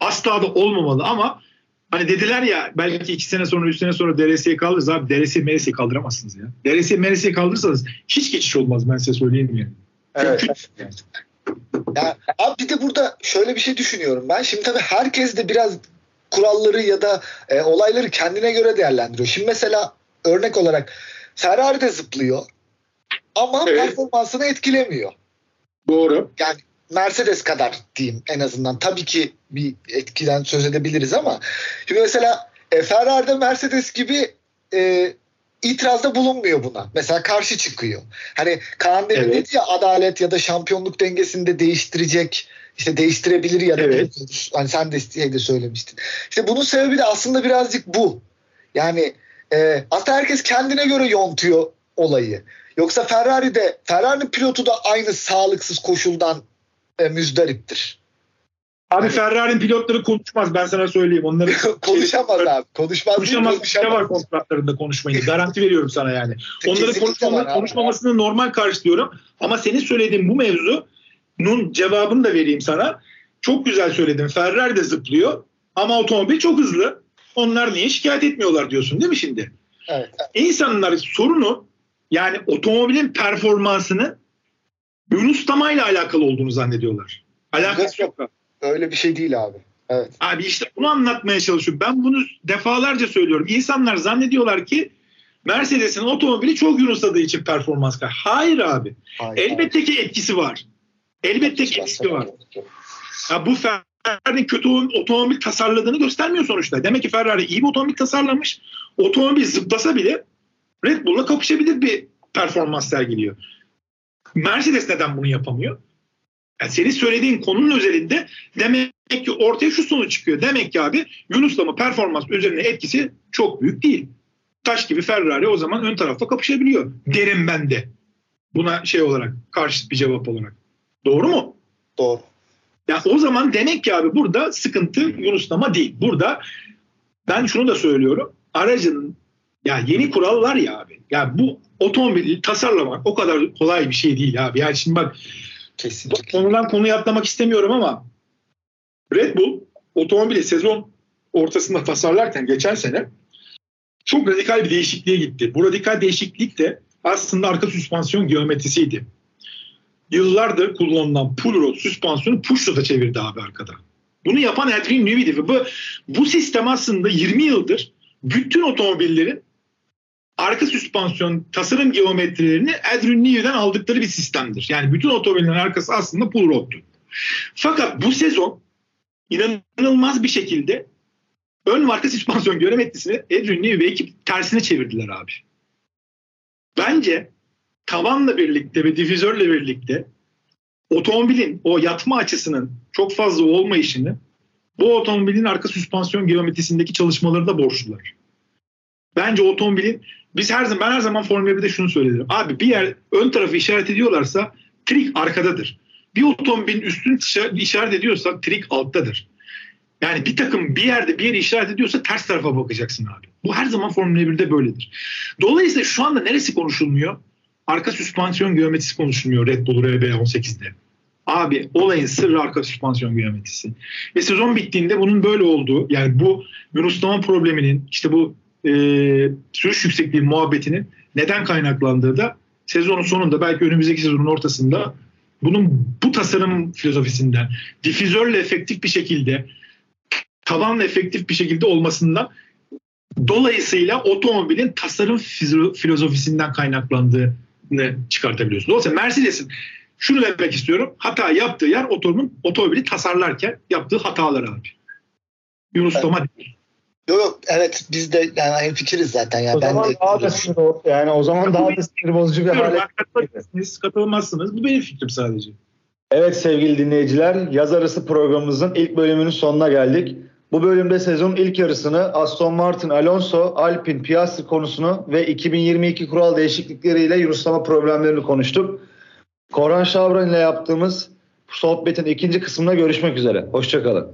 Asla da olmamalı ama hani dediler ya belki iki sene sonra üç sene sonra DRS'ye kaldırırız abi DRS'ye MRS'ye kaldıramazsınız ya. DRS'ye MRS'ye kaldırırsanız hiç geçiş olmaz ben size söyleyeyim yani. Evet. Ya, abi bir de burada şöyle bir şey düşünüyorum ben. Şimdi tabii herkes de biraz kuralları ya da e, olayları kendine göre değerlendiriyor. Şimdi mesela örnek olarak Ferrari de zıplıyor ama Evet. performansını etkilemiyor. Doğru. Yani Mercedes kadar diyeyim en azından. Tabii ki bir etkiden söz edebiliriz ama şimdi mesela e, Ferrari'de Mercedes gibi e, itirazda bulunmuyor buna. Mesela karşı çıkıyor. Hani Kaan demin Evet. dedi ya adalet ya da şampiyonluk dengesini de değiştirecek işte değiştirebilir ya da Evet. Hani sen de şeyde söylemiştin. İşte bunun sebebi de aslında birazcık bu. Yani e, aslında herkes kendine göre yontuyor olayı. Yoksa Ferrari'de Ferrari'nin pilotu da aynı sağlıksız koşuldan e, müzdariptir. Abi Ferrari'nin pilotları konuşmaz ben sana söyleyeyim. Onları (laughs) konuşamaz abi. Konuşmaz konuşamaz. Şey var konuşamaz. kontratlarında konuşmayın. Garanti veriyorum sana yani. Kesinlikle konuşmama, konuşmamasını normal karşılıyorum. Ama senin söylediğin bu mevzunun cevabını da vereyim sana. Çok güzel söyledin. Ferrari de zıplıyor ama otomobil çok hızlı. Onlar niye şikayet etmiyorlar diyorsun değil mi şimdi? Evet. İnsanlar sorunu yani otomobilin performansını Yunuslamayla alakalı olduğunu zannediyorlar. Alakası yok. Öyle bir şey değil abi. Evet. Abi işte bunu anlatmaya çalışıyorum. Ben bunu defalarca söylüyorum. İnsanlar zannediyorlar ki Mercedes'in otomobili çok yunusladığı için performans kay. Hayır abi. Hayır, Elbette ki etkisi var. Elbette ki etkisi var. Ya bu Ferrari'nin kötü otomobil tasarladığını göstermiyor sonuçta. Demek ki Ferrari iyi bir otomobil tasarlamış. Otomobil zıplasa bile Red Bull'la kapışabilir bir performans sergiliyor. Mercedes neden bunu yapamıyor? Yani senin söylediğin konunun özelinde demek ki ortaya şu sonuç çıkıyor. Demek ki abi Yunuslama performans üzerine etkisi çok büyük değil. Taş gibi Ferrari o zaman ön tarafta kapışabiliyor. Derim ben de. Buna şey olarak karşıt bir cevap olarak. Doğru mu? Doğru. Ya o zaman demek ki abi burada sıkıntı Yunuslama değil. Burada ben şunu da söylüyorum. Aracın ya yeni kurallar ya abi. Ya bu otomobili tasarlamak o kadar kolay bir şey değil abi. Yani şimdi bak Kesinlikle. konudan konuya atlamak istemiyorum ama Red Bull otomobili sezon ortasında tasarlarken geçen sene çok radikal bir değişikliğe gitti. Bu radikal değişiklik de aslında arka süspansiyon geometrisiydi. Yıllardır kullanılan pull rod süspansiyonu push rod'a çevirdi abi arkada. Bunu yapan Adrian Newey'di. ve Bu, bu sistem aslında 20 yıldır bütün otomobillerin arka süspansiyon tasarım geometrilerini Adrian Newey'den aldıkları bir sistemdir. Yani bütün otomobillerin arkası aslında pull rod'tu. Fakat bu sezon inanılmaz bir şekilde ön ve arka süspansiyon geometrisini Adrian Newey ve ekip tersine çevirdiler abi. Bence tavanla birlikte ve difüzörle birlikte otomobilin o yatma açısının çok fazla olmayışını bu otomobilin arka süspansiyon geometrisindeki çalışmaları da borçlular. Bence otomobilin biz her zaman ben her zaman Formula 1'de şunu söyledim. Abi bir yer ön tarafı işaret ediyorlarsa trik arkadadır. Bir otomobilin üstünü işaret ediyorsa trik alttadır. Yani bir takım bir yerde bir yeri işaret ediyorsa ters tarafa bakacaksın abi. Bu her zaman Formula 1'de böyledir. Dolayısıyla şu anda neresi konuşulmuyor? Arka süspansiyon geometrisi konuşulmuyor Red Bull RB18'de. Abi olayın sırrı arka süspansiyon geometrisi. Ve sezon bittiğinde bunun böyle olduğu yani bu yunuslama probleminin işte bu e, sürüş yüksekliği muhabbetinin neden kaynaklandığı da sezonun sonunda belki önümüzdeki sezonun ortasında bunun bu tasarım filozofisinden difüzörle efektif bir şekilde tabanla efektif bir şekilde olmasından dolayısıyla otomobilin tasarım filozofisinden kaynaklandığını çıkartabiliyorsunuz. Dolayısıyla Mercedes'in şunu demek istiyorum. Hata yaptığı yer otomobilin otomobili tasarlarken yaptığı hatalar abi. Yunus evet. Toma değil. Yok yok evet biz de yani aynı fikiriz zaten. Yani o ben zaman de, daha da sinir, yani o zaman daha da sinir bozucu bir hale. Katılmazsınız, katılmazsınız. Bu benim fikrim sadece. Evet sevgili dinleyiciler yaz arası programımızın ilk bölümünün sonuna geldik. Bu bölümde sezonun ilk yarısını Aston Martin, Alonso, Alpine, Piastri konusunu ve 2022 kural değişiklikleriyle Yunuslama problemlerini konuştuk. Koran Şavran ile yaptığımız sohbetin ikinci kısmında görüşmek üzere. Hoşçakalın.